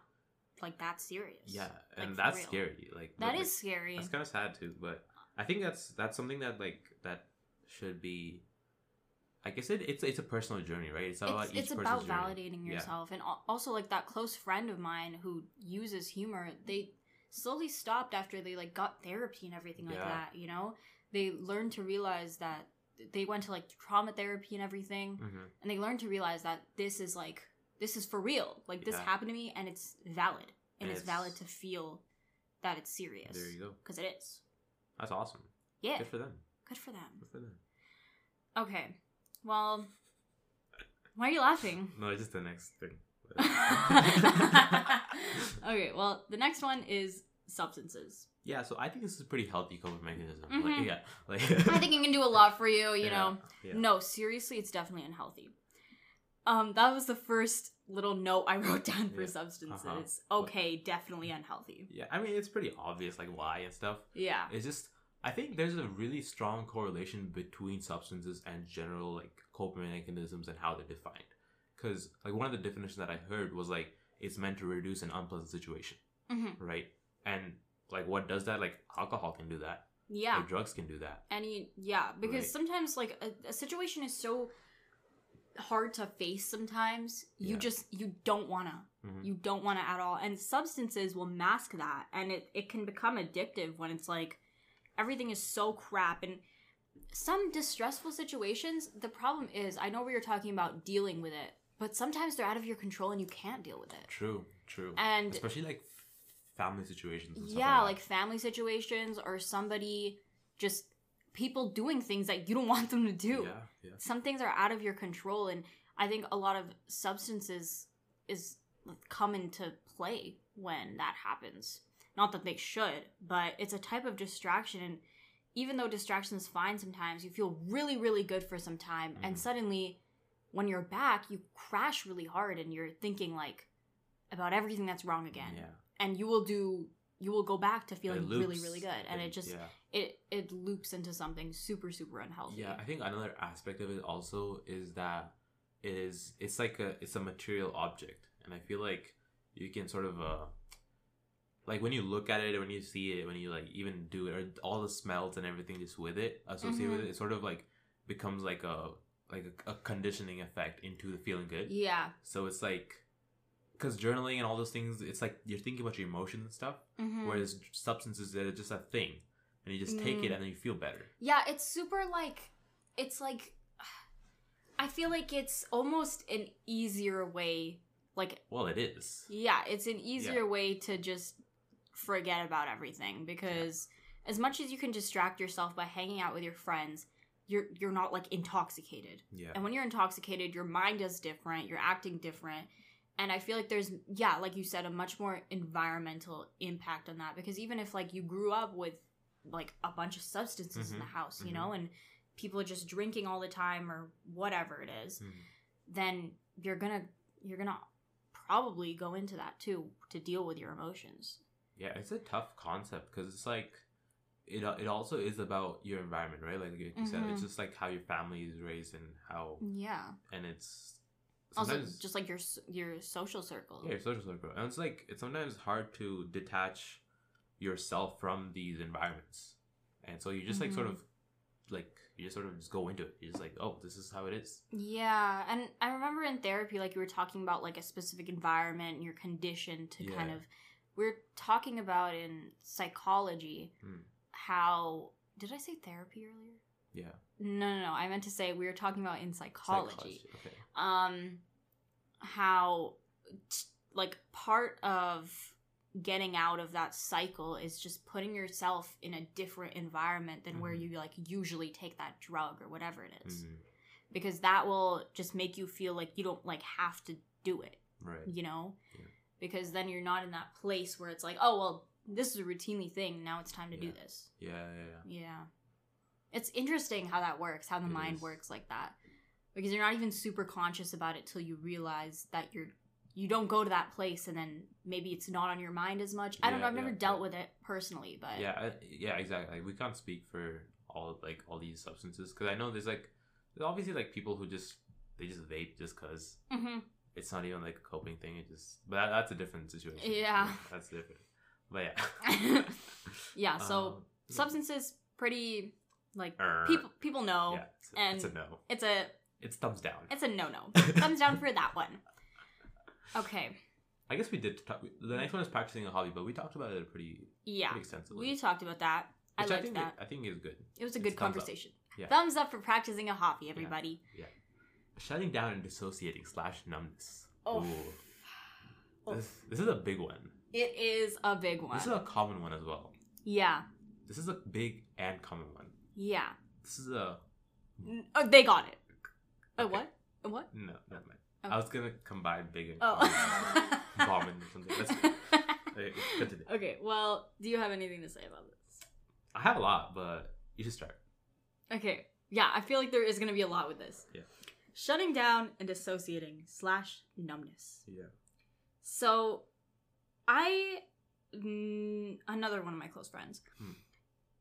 like that serious. Yeah, and for that's real. scary. Like That is like, scary. That's kind of sad too. But I think that's that's something that like that should be. I guess it, it's it's a personal journey, right? It's it's, about each it's about person's journey. validating Yeah. yourself and also like that close friend of mine who uses humor they slowly stopped after they like got therapy and everything like Yeah. that you know they learned to realize that they went to like trauma therapy and everything Mhm. and they learned to realize that this is like this is for real like this Yeah. happened to me and it's valid and, And it's, it's- valid to feel that it's serious There you go. because it is That's awesome. yeah Good for them. good for them Good for them. okay well why are you laughing (laughs) No, it's just the next thing. (laughs) okay, well, the next one is substances. yeah, so I think this is a pretty healthy coping mechanism. Mhm. Like, yeah, like I think it can do a lot for you, you (laughs) Yeah, know. yeah. No, seriously, it's definitely unhealthy. Um, that was the first little note I (laughs) wrote down for Yeah. substances. Uh-huh. Okay, definitely unhealthy. Yeah, I mean it's pretty obvious like why and stuff. Yeah. It's just I think there's a really strong correlation between substances and general like coping mechanisms and how they're defined. Because like one of the definitions that I heard was like it's meant to reduce an unpleasant situation, hmm right? And like what does that? Like alcohol can do that. Yeah. Like drugs can do that. Any yeah, because Right. sometimes like a, a situation is so hard to face sometimes you Yeah. just you don't wanna Mhm. you don't wanna at all and substances will mask that and it, it can become addictive when it's like everything is so crap and some distressful situations the problem is i know we were talking about dealing with it but sometimes they're out of your control and you can't deal with it True, true. and Especially like family situations. Yeah like, like family situations or somebody just people doing things that you don't (laughs) want them to do Yeah, yeah. some things are out of your control and i think a lot of substances is come into play when that happens not that they should but it's a type of distraction and even though distraction is fine sometimes you feel really really good for some time and Mhm. suddenly when you're back you crash really hard and you're thinking like about everything that's wrong again Yeah. and you will do you will go back to feeling really really good and it just yeah. it it loops into something super super unhealthy Yeah, I think another aspect of it also is that it is it's like a it's a material object, and I feel like you can sort of uh like when you look at it, when you see it, when you like even do it, or all the smells and everything just with it associated with Mhm. it, it sort of like becomes like a like a, a conditioning effect into the feeling good. yeah So it's like because journaling and all those things, it's like you're thinking about your emotions and stuff. Mhm. Whereas substances, they're just a thing, and you just take it Mm. and then you feel better. Yeah, it's super like it's like (sighs) I feel like it's almost an easier way like Well, it is. yeah, it's an easier way to just forget about everything because as much as you can distract yourself by hanging out with your friends, you're you're not like intoxicated. Yeah. And when you're intoxicated, your mind is different, you're acting different, and I feel like there's yeah, like you said, a much more environmental impact on that because even if like you grew up with like a bunch of substances in Mhm, the house, you mhm. know, and people are just drinking all the time or whatever it is, Mhm. then you're gonna you're gonna probably go into that too to deal with your emotions. Yeah, it's a tough concept because it's like it. It also is about your environment, right? Like you said, it's Mhm. just like how your family is raised and how, Yeah. and it's Also, just like your your social circle. yeah, your social circle, and it's like it's sometimes hard to detach yourself from these environments, and so you just like sort Mhm. of like you just sort of just go into it. You're just like, oh, this is how it is. Yeah, and I remember in therapy, like you were talking about like a specific environment and your condition to kind of. We're talking about in psychology Hmm. how did I say therapy earlier? Yeah, No, no, no. I meant to say we were talking about in psychology. Okay. Um, how t- like part of getting out of that cycle is just putting yourself in a different environment than where Mhm. you like usually take that drug or whatever it is Mhm. because that will just make you feel like you don't like have to do it Right. you know Yeah. because then you're not in that place where it's like oh well this is a routinely thing now it's time to do this Yeah, yeah, yeah. yeah it's interesting how that works how the It mind is. works like that. Because you're not even super conscious about it till you realize that you're you don't go to that place and then maybe it's not on your mind as much. I don't Yeah, know i've never yeah, dealt yeah. with it personally but yeah I, yeah exactly. Like, we can't speak for all like all these substances because i know there's like there's obviously like people who just they just vape just because hmm it's not even like a coping thing it just but that, that's a different situation. Yeah. (laughs) that's different. But yeah. (laughs) Yeah so (laughs) Um, substances pretty like er, people people know yeah it's, a- and- it's a no it's a it's thumbs down it's a no no (laughs) thumbs down for that one okay i guess we did talk the next one is practicing a hobby but we talked about it pretty yeah pretty extensively we talked about that i which I liked think that It, I think is good. it was a it's good thumbs up. conversation Yeah. thumbs up for practicing a hobby everybody Yeah. Shutting down and dissociating slash numbness. Oh. Ooh. This, this is a big one. it is a big one This is a common one as well. yeah This is a big and common one. Yeah This is a N- oh, they got it a Okay. what a what no, never mind. Oh. I was gonna combine big and oh (laughs) or something. Let's (laughs) okay, continue. okay well do you have anything to say about this I have a lot, but you should start. Okay. Yeah, I feel like there is to be a lot with this. Yeah. Shutting down and dissociating slash numbness. Yeah. So, I mm, another one of my close friends. Hmm.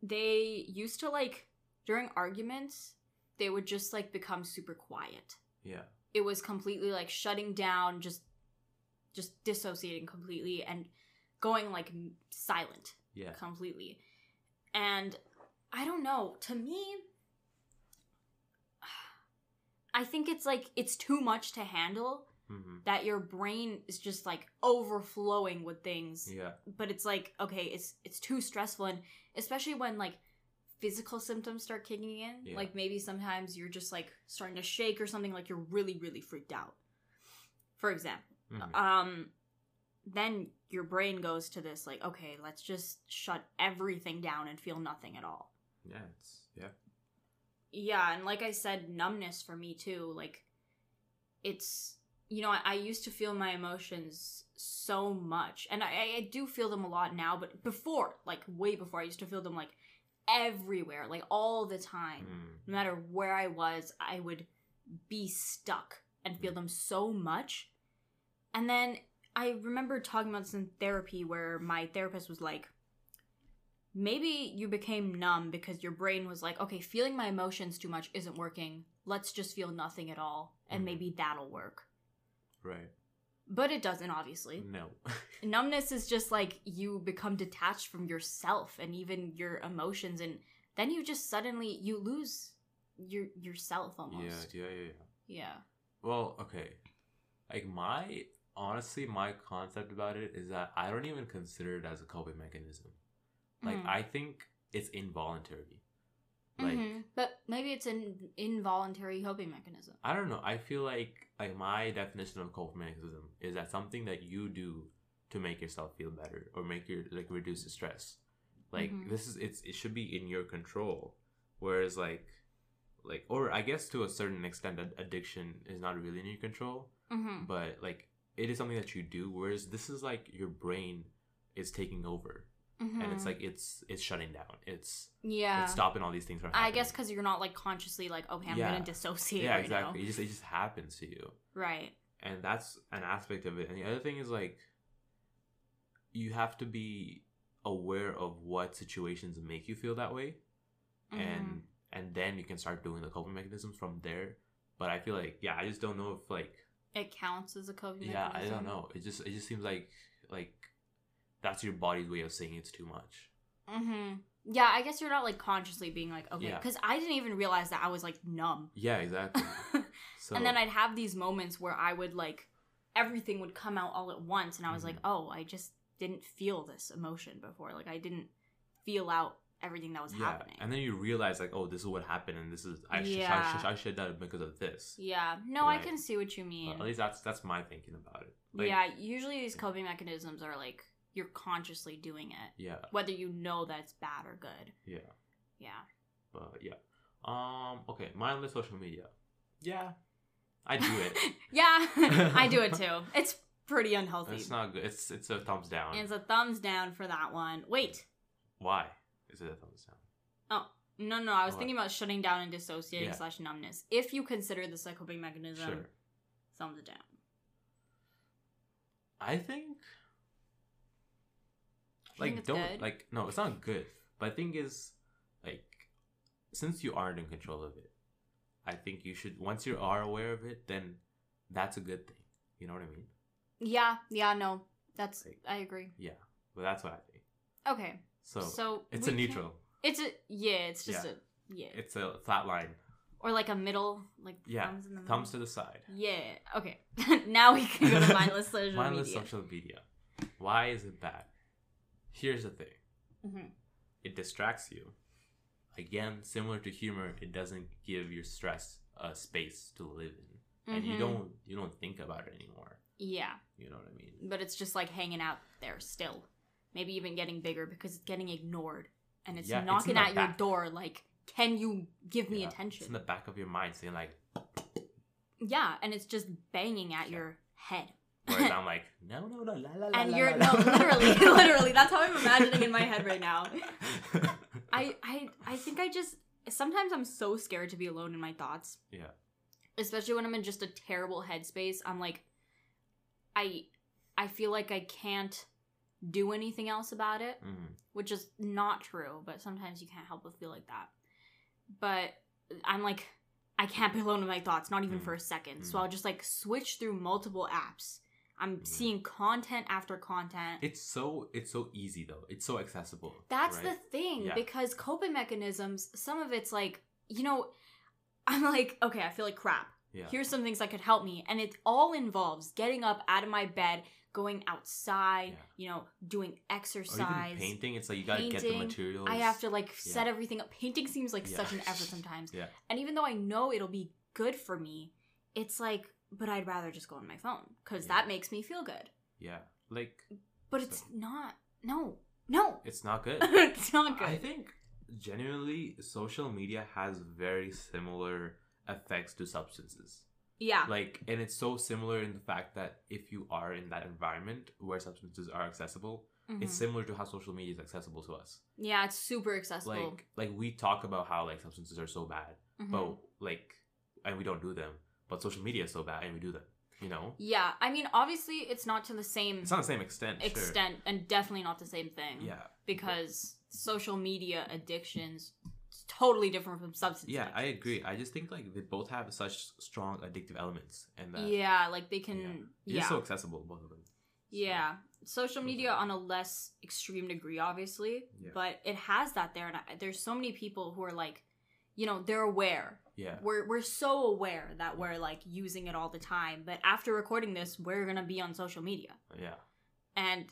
They used to like during arguments, they would just like become super quiet. Yeah. It was completely like shutting down, just just dissociating completely and going like silent Yeah. completely. And I don't know, to me (sighs) I think it's like it's too much to handle hmm that your brain is just like overflowing with things. Yeah. But it's like okay, it's it's too stressful and especially when like physical symptoms start kicking in, Yeah. like maybe sometimes you're just like starting to shake or something like you're really really freaked out. For example, Mhm. um then your brain goes to this like okay let's just shut everything down and feel nothing at all Yeah. It's yeah. yeah and like i said numbness for me too like it's you know i, I used to feel my emotions so much and I, I do feel them a lot now but before like way before i used to feel them like everywhere like all the time Mm. no matter where I was, I would be stuck and feel them so much. And then I remember talking about this in therapy where my therapist was like, maybe you became numb because your brain was like, okay, feeling my emotions too much isn't working. Let's just feel nothing at all, and Mhm. maybe that'll work. Right. But it doesn't, obviously. No. (laughs) Numbness is just like you become detached from yourself and even your emotions, and then you just suddenly you lose your yourself almost. Yeah. Yeah. Yeah. Yeah. Yeah. Well, okay. Like my honestly, my concept about it is that I don't even consider it as a coping mechanism. Like Mhm. I think it's involuntary. Like Mhm. But maybe it's an involuntary coping mechanism. I don't know. I feel like like my definition of coping mechanism is that something that you do to make yourself feel better or make your like reduce the stress. Like Mhm. this is it's it should be in your control. Whereas like like or I guess to a certain extent ad- addiction is not really in your control. Mm-hmm. but like it is something that you do. Whereas this is like your brain is taking over, and it's Mhm. like it's it's shutting down. It's yeah. it's stopping all these things from. Happening. i guess because you're not like consciously like, okay, I'm Yeah. gonna dissociate yeah, right exactly. now. It just it just happens to you, Right. and that's an aspect of it. And the other thing is like you have to be aware of what situations make you feel that way Mhm. and and then you can start doing the coping mechanisms from there but i feel like yeah i just don't know if like it counts as a coping yeah i don't know it just it just seems like like that's your body's way of saying it's too much Mm-hmm. Yeah, I guess you're not like consciously being like, okay, Yeah. because I didn't even realize that I was like numb. yeah exactly (laughs) so and then I'd have these moments where I would like everything would come out all at once, and I was like, Mhm. oh, I just didn't feel this emotion before. Like I didn't feel out everything that was yeah happening. and then you realize like oh this is what happened and this is i should Yeah. I, should, I should that because of this yeah, no, I can see what you mean. at least that's that's my thinking about it Like, yeah, usually these coping mechanisms are like you're consciously doing it, yeah whether you know that it's bad or good. yeah Yeah. but yeah um okay mindless social media yeah i do it (laughs) yeah, I do it (laughs) too. It's pretty unhealthy. it's not good it's it's a thumbs down It's a thumbs down for that one. Wait. why is it a thumbs down Oh, no, no. I was What? thinking about shutting down and dissociating Yeah. slash numbness. If you consider the a coping mechanism, sure thumbs down. I think like don't good. like no, it's not good. But the thing is, like, since you aren't in control of it, I think you should once you are aware of it, then that's a good thing. You know what I mean? Yeah, yeah, no. That's, Like- I agree. Yeah. But that's what I think. Okay. So, So, it's a neutral. It's a, yeah, it's just Yeah. a, yeah. It's a flat line. or like a middle, like Yeah, thumbs in the. Thumbs to the side. Yeah, okay. (laughs) now we can go to mindless (laughs) social Mindless media. social media. Why is it bad? Here's the thing. Mhm. it distracts you. Again, similar to humor, it doesn't give your stress a space to live in, and you Mhm. don't you don't think about it anymore. Yeah, You know what I mean? but it's just like hanging out there still. Maybe even getting bigger because it's getting ignored. And it's Yeah, knocking in the at your door like, can you give me Yeah, It's in the back of your mind, saying like, Yeah, and it's just banging at Yeah. your head. Whereas (laughs) I'm like, no, no, no, la la la. and la, you're la, no, la." (laughs) literally, (laughs) literally. That's how I'm imagining in my head right now. I, I, I think I just sometimes I'm so scared to be alone in my thoughts. Yeah. Especially when I'm in just a terrible headspace. I'm like, I, I feel like I can't do anything else about it, Mhm. which is not true. But sometimes you can't help but feel like that. But I'm like, I can't be alone with my thoughts, not even Mm. for a second. So Mm. I'll just like switch through multiple apps. I'm Mm. seeing content after content. It's so it's so easy though. It's so accessible. That's right? the thing Yeah. because coping mechanisms, some of it's like, you know, I'm like, okay, I feel like crap. yeah. Here's some things that could help me. And it all involves getting up out of my bed, going outside, Yeah. you know, doing exercise. painting. It's like you gotta get the materials. I have to like set everything up. Painting seems like such an (laughs) effort sometimes. Yeah. And even though I know it'll be good for me, it's like, but I'd rather just go on my phone because Yeah. that makes me feel good. Yeah, like But it's not. No. No. it's not good. (laughs) it's not good. I think genuinely social media has very similar effects to substances. yeah. Like and it's so similar in the fact that if you are in that environment where substances are accessible, it's Mhm. similar to how social media is accessible to us. Yeah, it's super accessible. Like like we talk about how like substances are so bad, Mhm. but like and we don't do them. But social media is so bad and we do that You know? yeah, I mean, obviously, it's not to the same It's not the same extent. sure. extent, and definitely not the same thing. Yeah. because social media addictions totally different from substance. Yeah, I agree. I just think like they both have such strong addictive elements and that Yeah, like they can. It's Yeah, just so accessible, both of them. So, yeah. Social media on a less extreme degree, obviously, Yeah. but it has that there, and I, there's so many people who are like, you know, they're aware. Yeah. We're we're so aware that we're like using it all the time, but after recording this, we're gonna be on social media. Yeah. and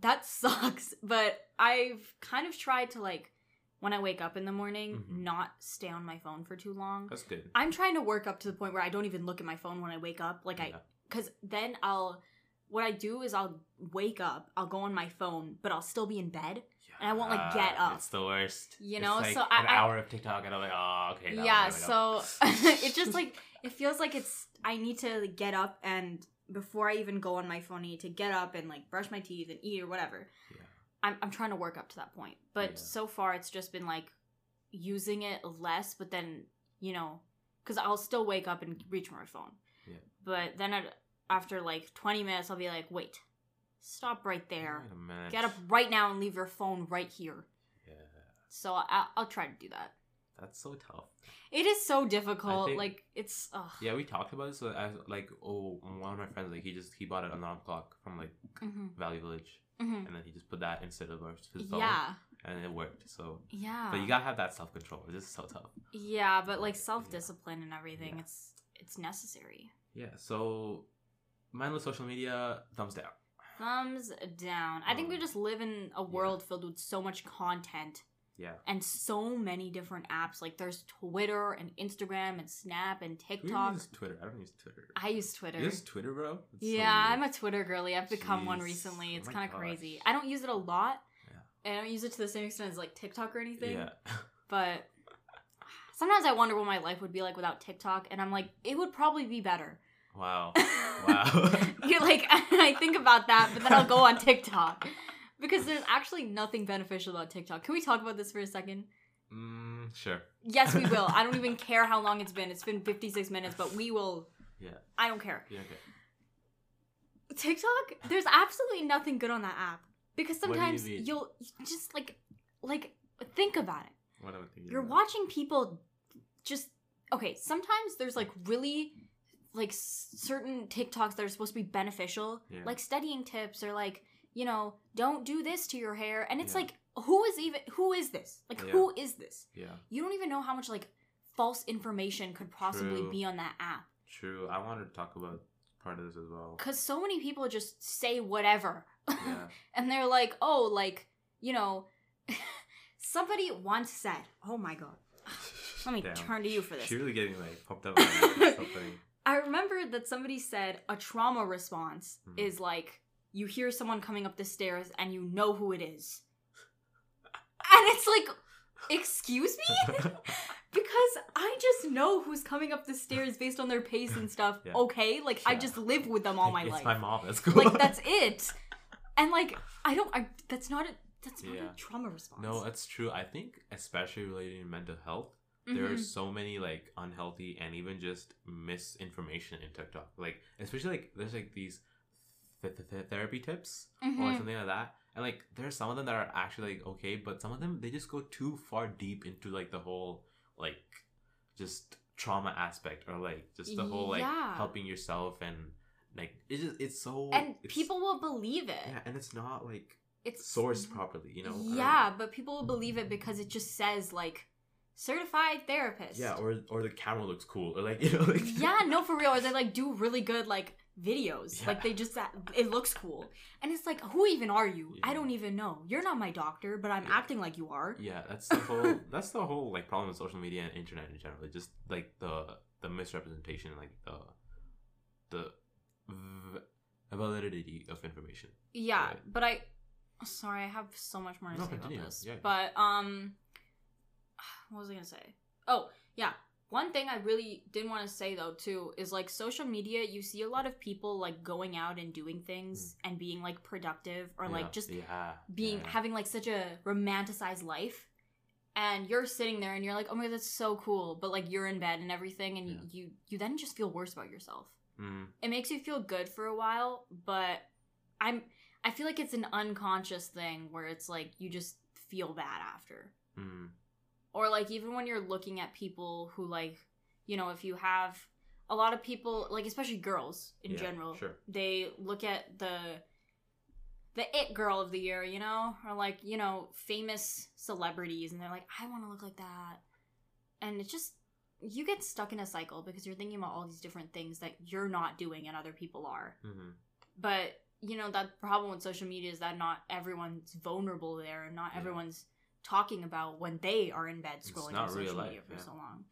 that (laughs) sucks but i've kind of tried to like when i wake up in the morning Mhm. not stay on my phone for too long That's good. i'm trying to work up to the point where i don't even look at my phone when i wake up like i because then i'll what i do is i'll wake up i'll go on my phone but i'll still be in bed and I won't, like, get ah, up. It's the worst. You know, like so an I- hour of TikTok, and I'm like, oh, okay. yeah so (laughs) it just like it feels like it's i need to like, get up and before I even go on my phone, I need to get up and like brush my teeth and eat or whatever. Yeah. I'm I'm trying to work up to that point. But Yeah. so far it's just been like using it less, but then, you know, cuz I'll still wake up and reach for my phone. Yeah. But then at, after like 20 minutes I'll be like, "Wait. Stop right there. Wait a minute. Get up right now and leave your phone right here." Yeah. So I I'll try to do that. That's so tough. It is so difficult. think- like it's ugh. Yeah, we talked about this. So as like, oh, one of my friends, like, he just he bought an alarm clock from like Mhm. Value Village, Mhm. and then he just put that instead of his phone, Yeah. and it worked. So, Yeah. but you gotta have that self control. This is so tough. Yeah, but like self discipline and everything, Yeah. it's it's necessary. Yeah. So, mindless social media, thumbs down. Thumbs down. I think we Um, just live in a world filled with so much content Yeah. and so many different apps. Like there's Twitter and Instagram and Snap and Who TikTok. uses Twitter? I don't use Twitter. I use Twitter. You use Twitter, bro? So yeah, weird. I'm a Twitter girly. I've become one recently. Oh It's my kind of crazy. I don't use it a lot. Yeah. And I don't use it to the same extent as like TikTok or anything. Yeah. (laughs) But sometimes I wonder what my life would be like without TikTok, and I'm like, it would probably be better. Wow. (laughs) Wow. (laughs) You're like, (laughs) I think about that, but then I'll go on TikTok because there's actually nothing beneficial about TikTok. Can we talk about this for a second? Mm, sure. Yes, we will. I don't even care how long it's been. It's been 56 minutes, but we will. Yeah. I don't care. Yeah. Okay. TikTok, there's absolutely nothing good on that app because What you sometimes you'll just like, like think about it. What am I thinking? You're about? watching people just okay. Sometimes there's like really like s- certain TikToks that are supposed to be beneficial, Yeah. like studying tips or like you know don't do this to your hair, and it's Yeah. like who is even who is this? Like Yeah. who is this? Yeah. You don't even know how much like false information could possibly True. be on that app True. I wanted to talk about part of this as well. because so many people just say whatever. (laughs) And they're like, oh, like, you know, (laughs) somebody once said, oh my god, let me Damn. turn to you for this. She's really getting like pumped up (laughs) something. I remember that somebody said a trauma response Mhm. is like you hear someone coming up the stairs and you know who it is. And it's like, excuse me? (laughs) Because I just know who's coming up the stairs based on their pace and stuff. Yeah. Okay? Like, I just live with them all my it's life. my mom. That's cool. like, that's (laughs) it. And like, I don't, I, that's not a, that's not Yeah. a trauma response. no, that's true. I think especially related to mental health, There are so many like unhealthy and even just misinformation in TikTok. Like especially like there's like these th- th- th- therapy tips or Mhm. something like that. And like there's some of them that are actually like okay, but some of them they just go too far deep into like the whole like just trauma aspect or like just the whole like Yeah. helping yourself and like it's just it's so and it's- people will believe it. yeah, and it's not like It's sourced properly, you know. Yeah, but people will believe it because it just says like certified therapist. Yeah, or or the camera looks cool, or (laughs) like you know, like yeah, no, for real. Or they like do really good like videos. Yeah. Like they just it looks cool, and it's like, who even are you? I don't even know. You're not my doctor, but I'm Yeah. acting like you are. Yeah, that's the whole (laughs) that's the whole like problem with social media and internet in general. Just like the the misrepresentation, like the the v- validity of information. Yeah, Right. but I. Sorry, I have so much more to No, say about continue. this. Yeah. But um, (sighs) what was I gonna say? Oh yeah, one thing I really didn't want to say though too is like social media. You see a lot of people like going out and doing things and being like productive or Mm. Yeah, like just yeah, being yeah. having like such a romanticized life. And you're sitting there and you're like, oh my god, that's so cool. But like you're in bed and everything, and you you then just feel worse about yourself Mm, it makes you feel good for a while, but I'm I feel like it's an unconscious thing where it's like you just feel bad after. mm, Or like even when you're looking at people who like, you know, if you have a lot of people like especially girls in Yeah, general, sure. they look at the the it girl of the year, you know, or like, you know, famous celebrities and they're like, I want to look like that. And it's just you get stuck in a cycle because you're thinking about all these different things that you're not doing and other people are. mhm. But, you know, that problem with social media is that not everyone's vulnerable there and not Yeah. everyone's talking about when they are in bed scrolling on social life, media for yeah. so long.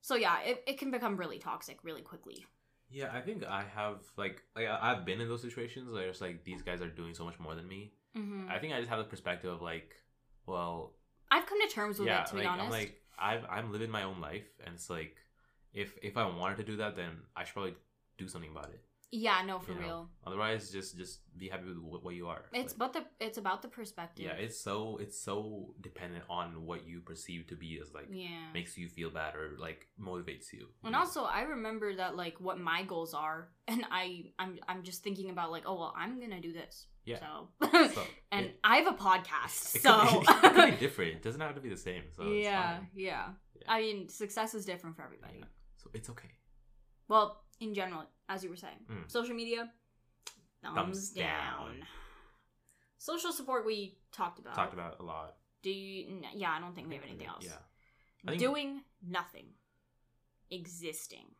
So yeah, it, it can become really toxic really quickly. Yeah, I think I have like like I- I've been in those situations where it's like these guys are doing so much more than me. hmm I think I just have the perspective of like, well, I've come to terms with yeah, it to like be honest. I'm like I've I'm living my own life, and it's like if if I wanted to do that, then I should probably do something about it. Yeah, no, for you know? real. Otherwise, just just be happy with what, what you are. It's Like, but the it's about the perspective. yeah, it's so it's so dependent on what you perceive to be as like yeah. makes you feel bad or like motivates you. And also, I remember that like what my goals are, (laughs) and I I'm I'm just thinking about like, oh well, I'm gonna do this. Yeah. So, So, (laughs) and it- I have a podcast, it so could, it could be (laughs) different. It doesn't have to be the same. So it's yeah, fine. yeah, Yeah. I mean, success is different for everybody. Yeah. So it's okay. Well, in general, as you were saying, Mm. social media, thumbs, Thumbs down. down. Social support we talked about. Talked about a lot. Do you? Yeah, I don't think we have anything else. Yeah. Doing nothing, existing.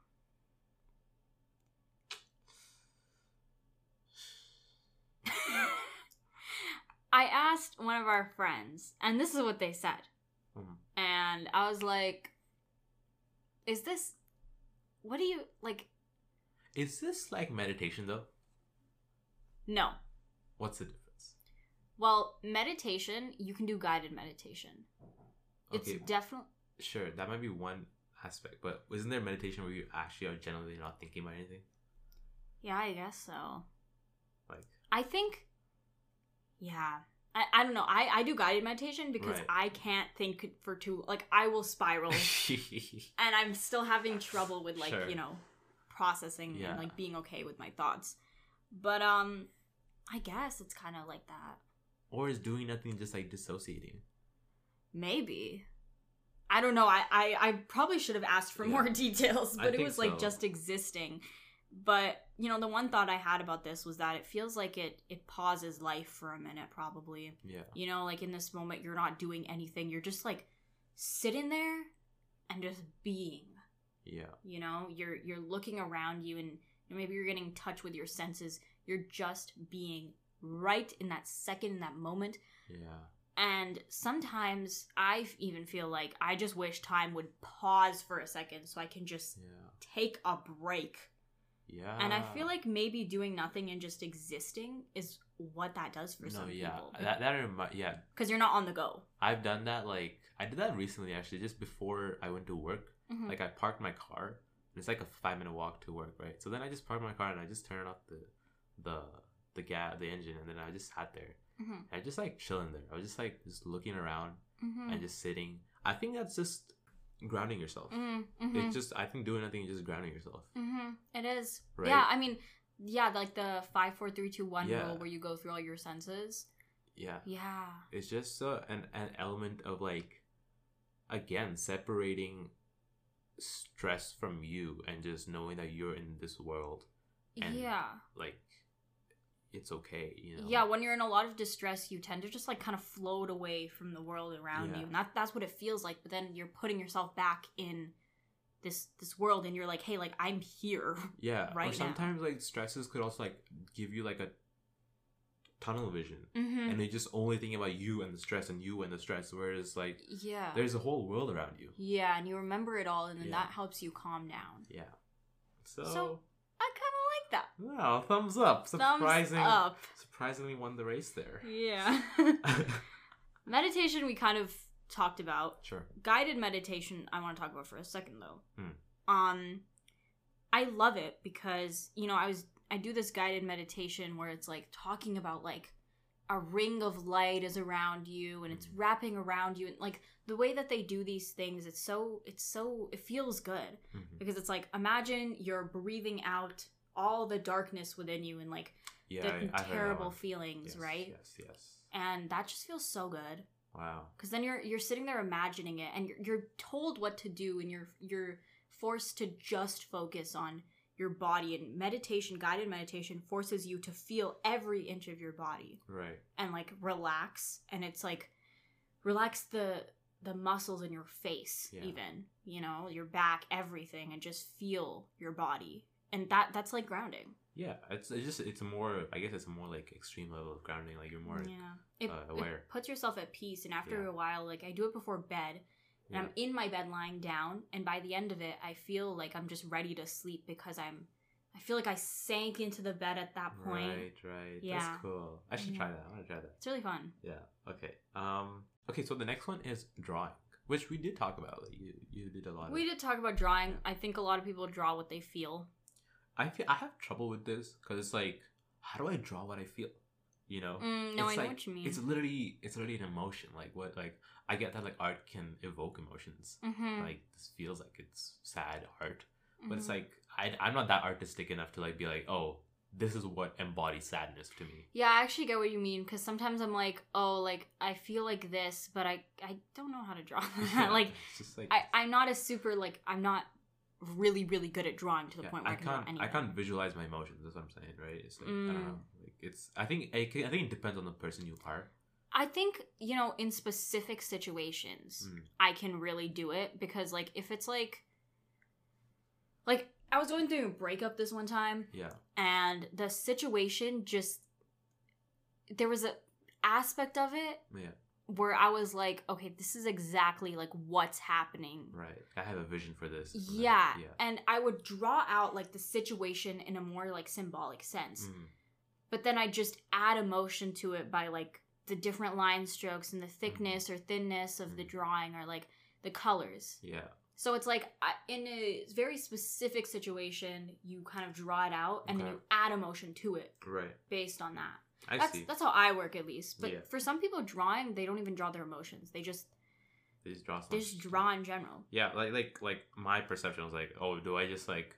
(laughs) I asked one of our friends, and this is what they said. Mhm. And I was like, is this. What do you. Like, Is this like meditation though? no. What's the difference? Well, meditation, you can do guided meditation. It's Okay, definitely. sure, that might be one aspect, but isn't there meditation where you actually are generally not thinking about anything? Yeah, I guess so. Like, I think, yeah. I, I don't know. I, I do guided meditation because Right. I can't think for too like I will spiral (laughs) and I'm still having trouble with like Sure. you know processing Yeah. and like being okay with my thoughts. But um, I guess it's kind of like that. or is doing nothing just like dissociating? Maybe. I don't know. I I, I probably should have asked for Yeah. more (laughs) details, I but it think was like just existing. But you know, the one thought I had about this was that it feels like it it pauses life for a minute, probably. Yeah. You know, like in this moment, you're not doing anything. You're just like sitting there and just being. Yeah. You know, you're you're looking around you, and maybe you're getting in touch with your senses. You're just being right in that second, in that moment. Yeah. And sometimes I even feel like I just wish time would pause for a second so I can just Yeah. take a break. Yeah. And I feel like maybe doing nothing and just existing is what that does for no, some yeah. people. That that remi- yeah. Because you're not on the go. I've done that like I did that recently actually just before I went to work. Mhm. Like I parked my car. And it's like a five minute walk to work, right? So then I just parked my car and I just turned off the the the gas the engine and then I just sat there. Mhm. And I just like chilling there. I was just like just looking around Mhm. and just sitting. I think that's just grounding yourself. Mhm. Mhm. It's just I think doing nothing is just grounding yourself. It is. Right? Yeah, I mean, yeah, like the five, four, three, two, one Yeah. rule where you go through all your senses. Yeah. Yeah. It's just uh, an an element of like again separating stress from you and just knowing that you're in this world And- yeah. like it's okay, you know. Yeah, when you're in a lot of distress, you tend to just like kind of float away from the world around Yeah. you. And that, that's what it feels like. But then you're putting yourself back in this this world and you're like, hey, like I'm here. Yeah. right or now. sometimes like stresses could also like give you like a tunnel vision. Mm-hmm. And they just only think about you and the stress and you and the stress, whereas like yeah. there's a whole world around you. yeah, and you remember it all and then Yeah. that helps you calm down. Yeah. So, So, I kind of like that. wow, thumbs up. Surprising Thumbs up. surprisingly won the race there. Yeah. (laughs) (laughs) Meditation we kind of talked about. sure. guided meditation i want to talk about for a second though Hmm. um i love it because you know i was i do this guided meditation where it's like talking about like a ring of light is around you and it's Mhm. wrapping around you and like the way that they do these things it's so it's so it feels good Mhm. because it's like imagine you're breathing out all the darkness within you and like Yeah, the I- that terrible feelings Yes, right Yes, yes. and that just feels so good Wow. because then you're you're sitting there imagining it and you're, you're told what to do and you're you're forced to just focus on your body and meditation guided meditation forces you to feel every inch of your body Right. and like relax and it's like relax the the muscles in your face Yeah. even you know your back everything and just feel your body and that that's like grounding Yeah, it's, it's just it's more I guess it's a more like extreme level of grounding. Like you're more yeah it, uh, it aware. puts yourself at peace and after Yeah. a while like i do it before bed and yeah. I'm in my bed lying down, and by the end of it, I feel like I'm just ready to sleep because I'm. I feel like I sank into the bed at that point. Right, right. Yeah. That's cool. I should Yeah. try that. I want to try that. It's really fun. Yeah. Okay. Um. Okay. So the next one is drawing, which we did talk about. You, you did a lot. We of, did talk about drawing. Yeah. I think a lot of people draw what they feel. I feel I have trouble with this because it's like, how do I draw what I feel? You know, Mm, no, It's I know like- what you mean. it's literally it's literally an emotion. Like what? Like I get that like art can evoke emotions. mm-hmm. Like this feels like it's sad art, but it's Mhm. like I I'm not that artistic enough to like be like, oh, this is what embodies sadness to me. Yeah, I actually get what you mean because sometimes I'm like, oh, like I feel like this, but I I don't know how to draw (laughs) like like I I'm not a super like I'm not really really good at drawing to the Yeah, point where I, I can can't. I can't visualize my emotions. That's what I'm saying, right? It's like I don't Mm. know. It's. I think. I, I think it depends on the person you are. I think you know in specific situations Mm. I can really do it because like if it's like like I was going through a breakup this one time Yeah. and the situation just there was a aspect of it Yeah. where I was like, okay, this is exactly like what's happening. Right. I have a vision for this. Yeah. Yeah. And I would draw out like the situation in a more like symbolic sense. Mm. But then I just add emotion to it by like the different line strokes and the thickness or thinness of the Mhm. drawing or like the colors. Yeah. So it's like in a very specific situation, you kind of draw it out and then you add emotion to it Right. based on that. I that's see. that's how I work at least. But Yeah. for some people drawing, they don't even draw their emotions. They just They just draw. they just draw in general. Yeah. Like like like my perception was like, oh, do I just like.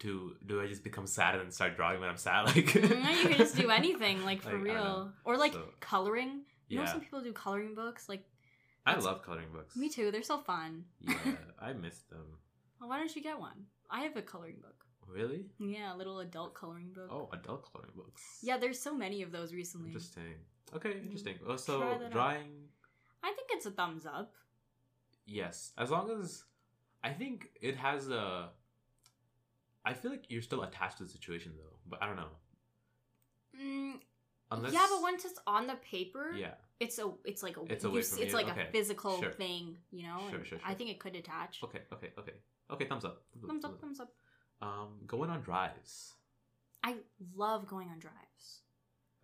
Do do I just become sad and then start drawing when I'm sad? (laughs) Like Mm, you can just do anything, like (laughs) for Like, real. Or like So- coloring. You know some people do coloring books? Like I love coloring books. me too, they're so fun. Yeah. (laughs) I miss them. Well, why don't you get one? I have a coloring book. Really? Yeah, a little adult coloring book. Oh, adult coloring books. Yeah, there's so many of those recently. Interesting. Okay, Mm. interesting. Try Also, that out. drawing, I think it's a thumbs up. yes. As long as I think it has a. I feel like you're still attached to the situation though, but I don't know. Mm, Unless yeah, but once it's on the paper, yeah, it's a it's like a It's you away s- from it's you, like okay, a physical sure. thing, you know. Sure, and sure, I think it could attach. okay, okay, okay, okay. Thumbs up. Thumbs up, thumbs up. Um, going on drives. I love going on drives.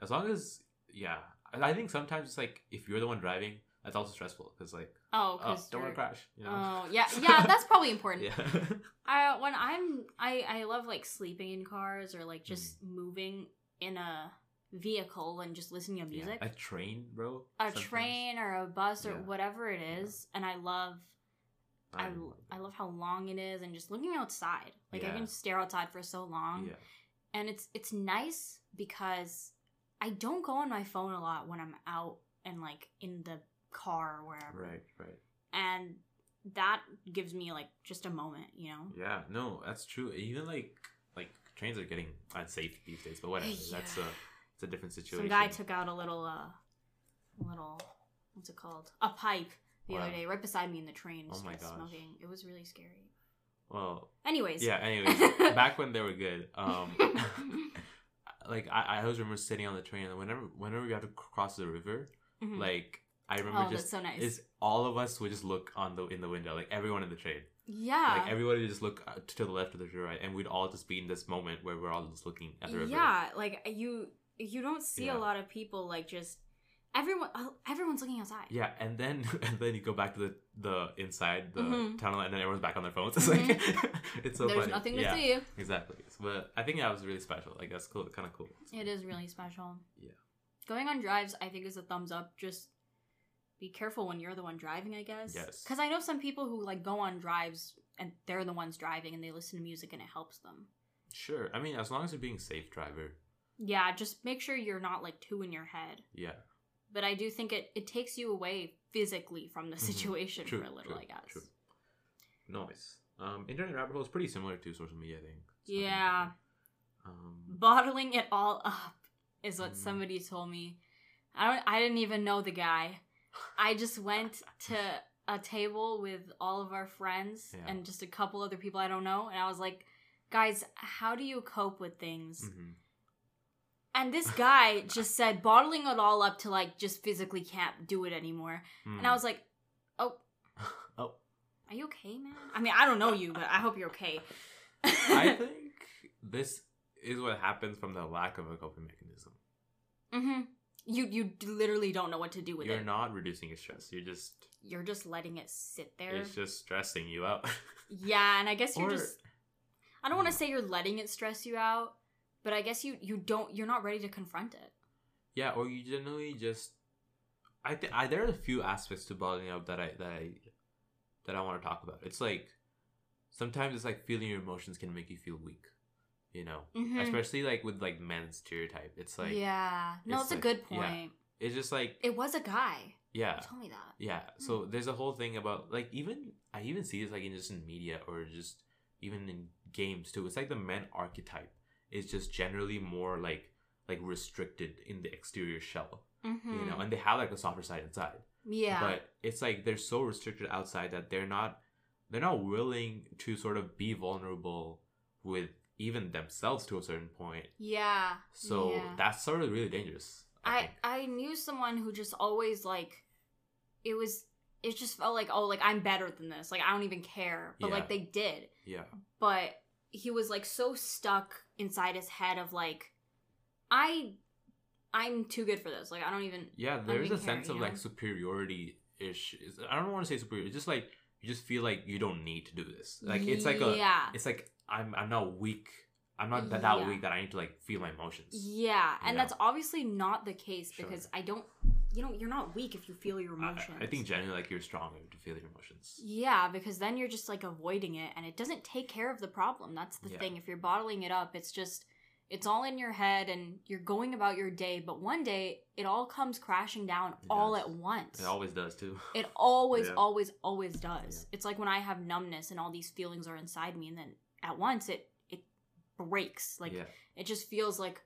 As long as yeah, I I think sometimes it's like if you're the one driving, that's also stressful because like Oh, oh, because don't want to crash. You know. Oh yeah, yeah, that's probably important. (laughs) yeah. (laughs) I when I'm I I love like sleeping in cars or like just Mm. moving in a vehicle and just listening to music. Yeah, a train, bro. a sometimes. train or a bus or Yeah. whatever it is, and I love I, I love how long it is and just looking outside. Like I Yeah. can stare outside for so long. Yeah. And it's it's nice because I don't go on my phone a lot when I'm out and like in the car or wherever. Right. Right. And that gives me like just a moment, you know? Yeah, no, that's true. Even like like trains are getting unsafe these days, but whatever. That's a it's a different situation. Some guy took out a little uh little what's it called? A pipe the Wow. other day right beside me in the train Oh my gosh. smoking. It was really scary. Well, Anyways. yeah. Anyways, (laughs) back when they were good, um, (laughs) like I, I always remember sitting on the train, and whenever whenever we had to cross the river, Mhm. like I remember oh, just so nice. is all of us would just look on the in the window, like everyone in the train, yeah. like everybody would just look uh, to the left or to the right, and we'd all just be in this moment where we're all just looking at the river. Yeah, like you you don't see Yeah. a lot of people like just everyone uh, everyone's looking outside. Yeah, and then (laughs) and then you go back to the the inside the Mhm. tunnel, and then everyone's back on their phones. (laughs) It's like it's so There's funny. nothing to yeah, see. Exactly. But I think that was really special. Like that's cool, kind of cool. It is really special. Yeah. Going on drives, I think, is a thumbs up. Just be careful when you're the one driving, I guess. Yes. Because I know some people who like go on drives and they're the ones driving and they listen to music and it helps them. Sure. I mean, as long as you're being safe driver. Yeah, just make sure you're not like too in your head. Yeah. But I do think it, it takes you away physically from the Mhm. situation True, for a little, true, I guess. true. Nice. Um, internet rabbit hole is pretty similar to social media. I think. It's Yeah. Um. bottling it all up is what Mm. somebody told me. I don't I didn't even know the guy. I just went to a table with all of our friends Yeah. and just a couple other people I don't know and I was like, "Guys, how do you cope with things?" mhm. And this guy just said bottling it all up to like just physically can't do it anymore. And I Mm. was like, "Oh, (laughs) oh, are you okay, man?" I mean, I don't know you, but I hope you're okay. I (laughs) think this is what happens from the lack of a coping mechanism. hmm You you literally don't know what to do with it. You're not reducing your stress. You're just You're just letting it sit there. it's just stressing you out. (laughs) Yeah, and I guess you're Or- just I don't want to Yeah. say you're letting it stress you out, but I guess you you don't you're not ready to confront it. Yeah, or you generally just. I think I there are a few aspects to bottling up that I that I that I want to talk about. It's like sometimes it's like feeling your emotions can make you feel weak, you know, Mhm. especially like with like men's stereotype. It's like yeah. No, it's it's, a like- good yeah. point. it's just like It was a guy. yeah, Tell me that. yeah. So there's a whole thing about like even I even see this like in just in media or just even in games too. It's like the men archetype is just generally more like like restricted in the exterior shell, Mm-hmm. you know, and they have like a softer side inside. yeah. but it's like they're so restricted outside that they're not they're not willing to sort of be vulnerable with even themselves to a certain point yeah. so yeah. that's sort of really dangerous I think. I knew someone who just always like it was it just felt like oh like I'm better than this like I don't even care but Yeah. like they did yeah but he was like so stuck inside his head of like I I'm too good for this like I don't even yeah there's a care, sense of you like superiority ish i don't want to say superior it's just like you just feel like you don't need to do this like it's like a yeah it's like i'm i'm not weak i'm not that, that Yeah. weak that i need to like feel my emotions yeah and You that's obviously not the case Sure. because I don't you know you're not weak if you feel your I- emotions I, think generally like you're stronger to feel your emotions Yeah, because then you're just like avoiding it and it doesn't take care of the problem. That's the Yeah. thing. If you're bottling it up, it's just it's all in your head and you're going about your day, but one day it all comes crashing down It all does. at once. it always does too It always, Yeah. always, always does. Yeah. It's like when I have numbness and all these feelings are inside me, and then at once it it breaks. Like yeah it just feels like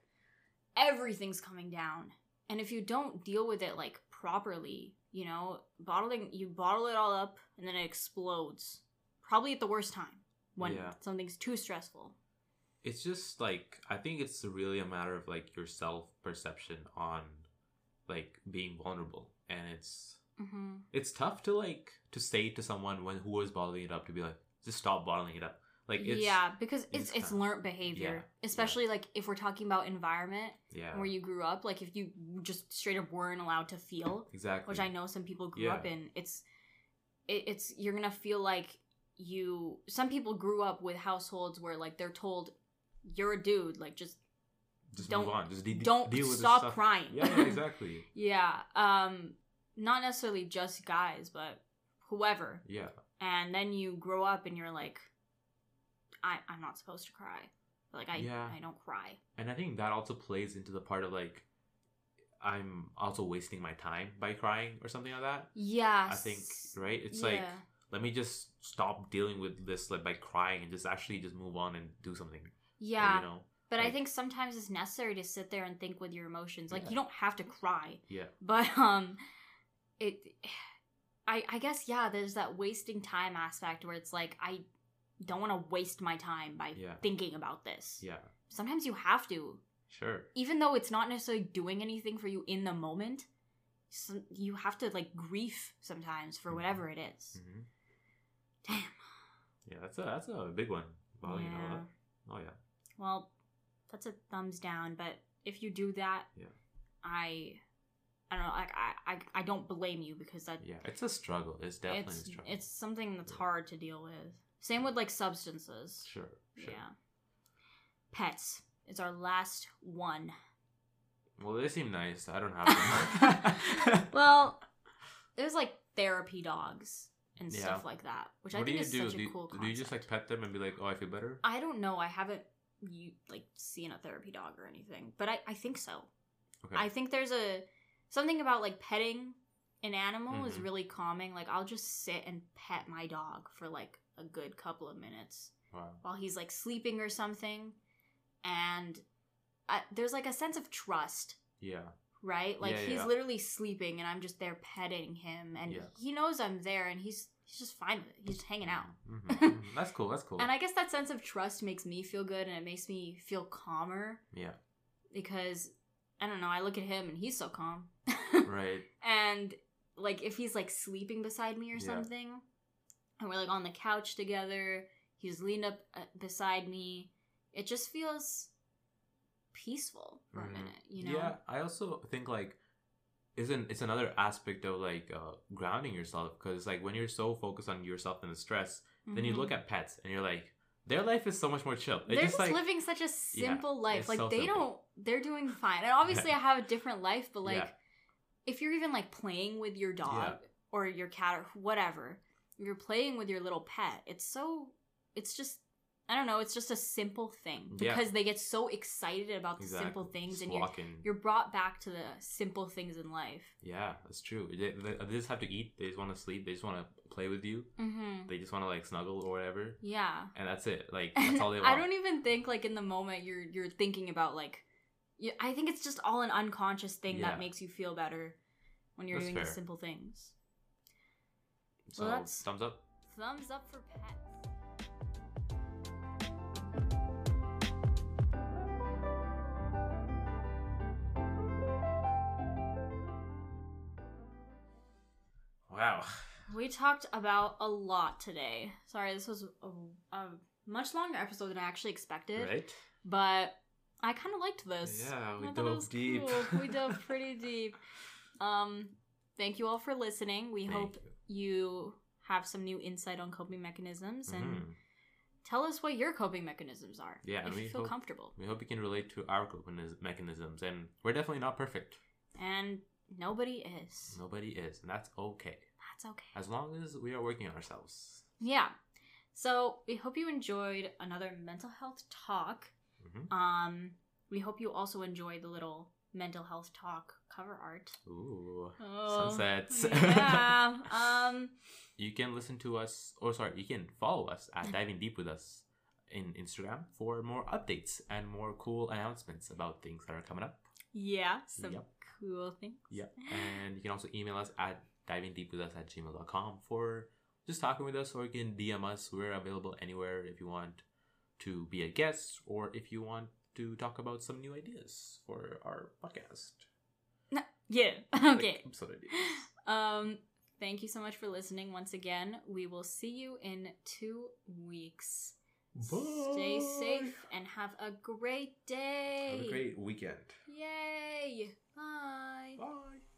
everything's coming down. And if you don't deal with it like properly, you know, bottling you bottle it all up and then it explodes. Probably at the worst time when something's too stressful. It's just like I think it's really a matter of like your self perception on like being vulnerable, and it's Mm-hmm. it's tough to like to say to someone when who is bottling it up to be like just stop bottling it up. Like it's yeah, because it's it's learned behavior, yeah, especially like if we're talking about environment yeah where you grew up. Like if you just straight up weren't allowed to feel, exactly which I know some people grew Yeah. up in. It's it, it's you're gonna feel like you. Some people grew up with households where like they're told you're a dude, like just just don't- move on. Just de- don't deal with stop crying. Yeah, yeah, (laughs) exactly. yeah, um, not necessarily just guys, but whoever. yeah, And then you grow up and you're like, I I'm not supposed to cry. Like I Yeah. I don't cry. and I think that also plays into the part of like I'm also wasting my time by crying or something like that. Yeah, I think right. It's yeah. like let me just stop dealing with this like by crying and just actually just move on and do something. Or, yeah. you know. But I think sometimes it's necessary to sit there and think with your emotions. Like Yeah. you don't have to cry, Yeah. but um, it. I I guess yeah. There's that wasting time aspect where it's like I don't want to waste my time by Yeah. thinking about this. Yeah. Sometimes you have to, Sure. even though it's not necessarily doing anything for you in the moment. Some, you have to like grief sometimes for Mhm. whatever it is. hmm Damn. Yeah, that's a that's a big one. Well, you know. Yeah. Oh yeah. Well, that's a thumbs down. But if you do that, Yeah. I, I don't know. Like I, I, I don't blame you because that Yeah, it's a struggle. It's definitely it's a struggle. it's something that's Yeah. hard to deal with. Same with like substances. sure. Sure. Yeah. Pets It's our last one. Well, they seem nice. I don't have them. (laughs) (laughs) Well, there's like therapy dogs and Yeah. stuff like that, which I what do think you is do? such Do a you, cool do you just like pet them and be like, "Oh, I feel better"? I don't know. I haven't you like seeing a therapy dog or anything, but I, I think so. Okay. I think there's a something about like petting an animal is Mhm. really calming. Like I'll just sit and pet my dog for like a good couple of minutes wow. while he's like sleeping or something, and I, there's like a sense of trust, Yeah. right? Like Yeah, he's yeah. literally sleeping and I'm just there petting him, and Yeah. he knows I'm there, and he's he's just fine with it. He's just hanging out. Mhm, mhm. That's cool. That's (laughs) cool. And I guess that sense of trust makes me feel good and it makes me feel calmer yeah. because I don't know, I look at him and he's so calm. (laughs) Right. and like if he's like sleeping beside me or Yeah. something and we're like on the couch together, he's leaned up uh, beside me, it just feels peaceful for Mhm. a minute, you know? Yeah. I also think like isn't it's another aspect of like uh, grounding yourself because like when you're so focused on yourself and the stress, then you look at pets and you're like their life is so much more chill. It's they're just like living such a simple life. Like so they simple. don't they're doing fine. And obviously I have a different life, but like Yeah. if you're even like playing with your dog Yeah. or your cat or whatever, you're playing with your little pet. It's so it's just I don't know, it's just a simple thing Yeah. because they get so excited about the exactly. simple things and you're you're brought back to the simple things in life. Yeah, that's true. They, they, they just have to eat. They just want to sleep. They just want to play with you. Mhm. They just want to like snuggle or whatever, Yeah. and that's it. Like (laughs) that's all they want. I don't even think like in the moment you're you're thinking about like you, I think it's just all an unconscious thing Yeah. that makes you feel better when you're That's doing the simple things. so well, that's- thumbs up. Thumbs up for pets. Wow. We talked about a lot today. Sorry, this was a, a much longer episode than I actually expected, Right? but I kind of liked this. Yeah, we I thought it dove was deep. cool. We (laughs) dove pretty deep. Um, thank you all for listening. We Thank hope you have some new insight on coping mechanisms and Mhm. tell us what your coping mechanisms are. Yeah, and if we you feel hope- comfortable. We hope you can relate to our coping mechanisms, and we're definitely not perfect. And nobody is. Nobody is, and that's okay. That's okay. As long as we are working on ourselves. Yeah. So we hope you enjoyed another mental health talk. hmm Um, we hope you also enjoyed the little mental health talk cover art. Ooh. Oh, Sunsets. (laughs) yeah. (laughs) Um. You can listen to us, or sorry, you can follow us at Diving Deep with Us in Instagram for more updates and more cool announcements about things that are coming up. Yeah. Some Yep. cool things. Yeah, (gasps) And you can also email us at divingdeepwithus at gmail.com for just talking with us, or you can DM us. We're available anywhere if you want to be a guest, or if you want to talk about some new ideas for our podcast. Yeah. (laughs) Like Okay. ideas. (laughs) Um. Thank you so much for listening once again. We will see you in two weeks. Stay safe and have a great day. Have a great weekend. Yay! Bye. Bye.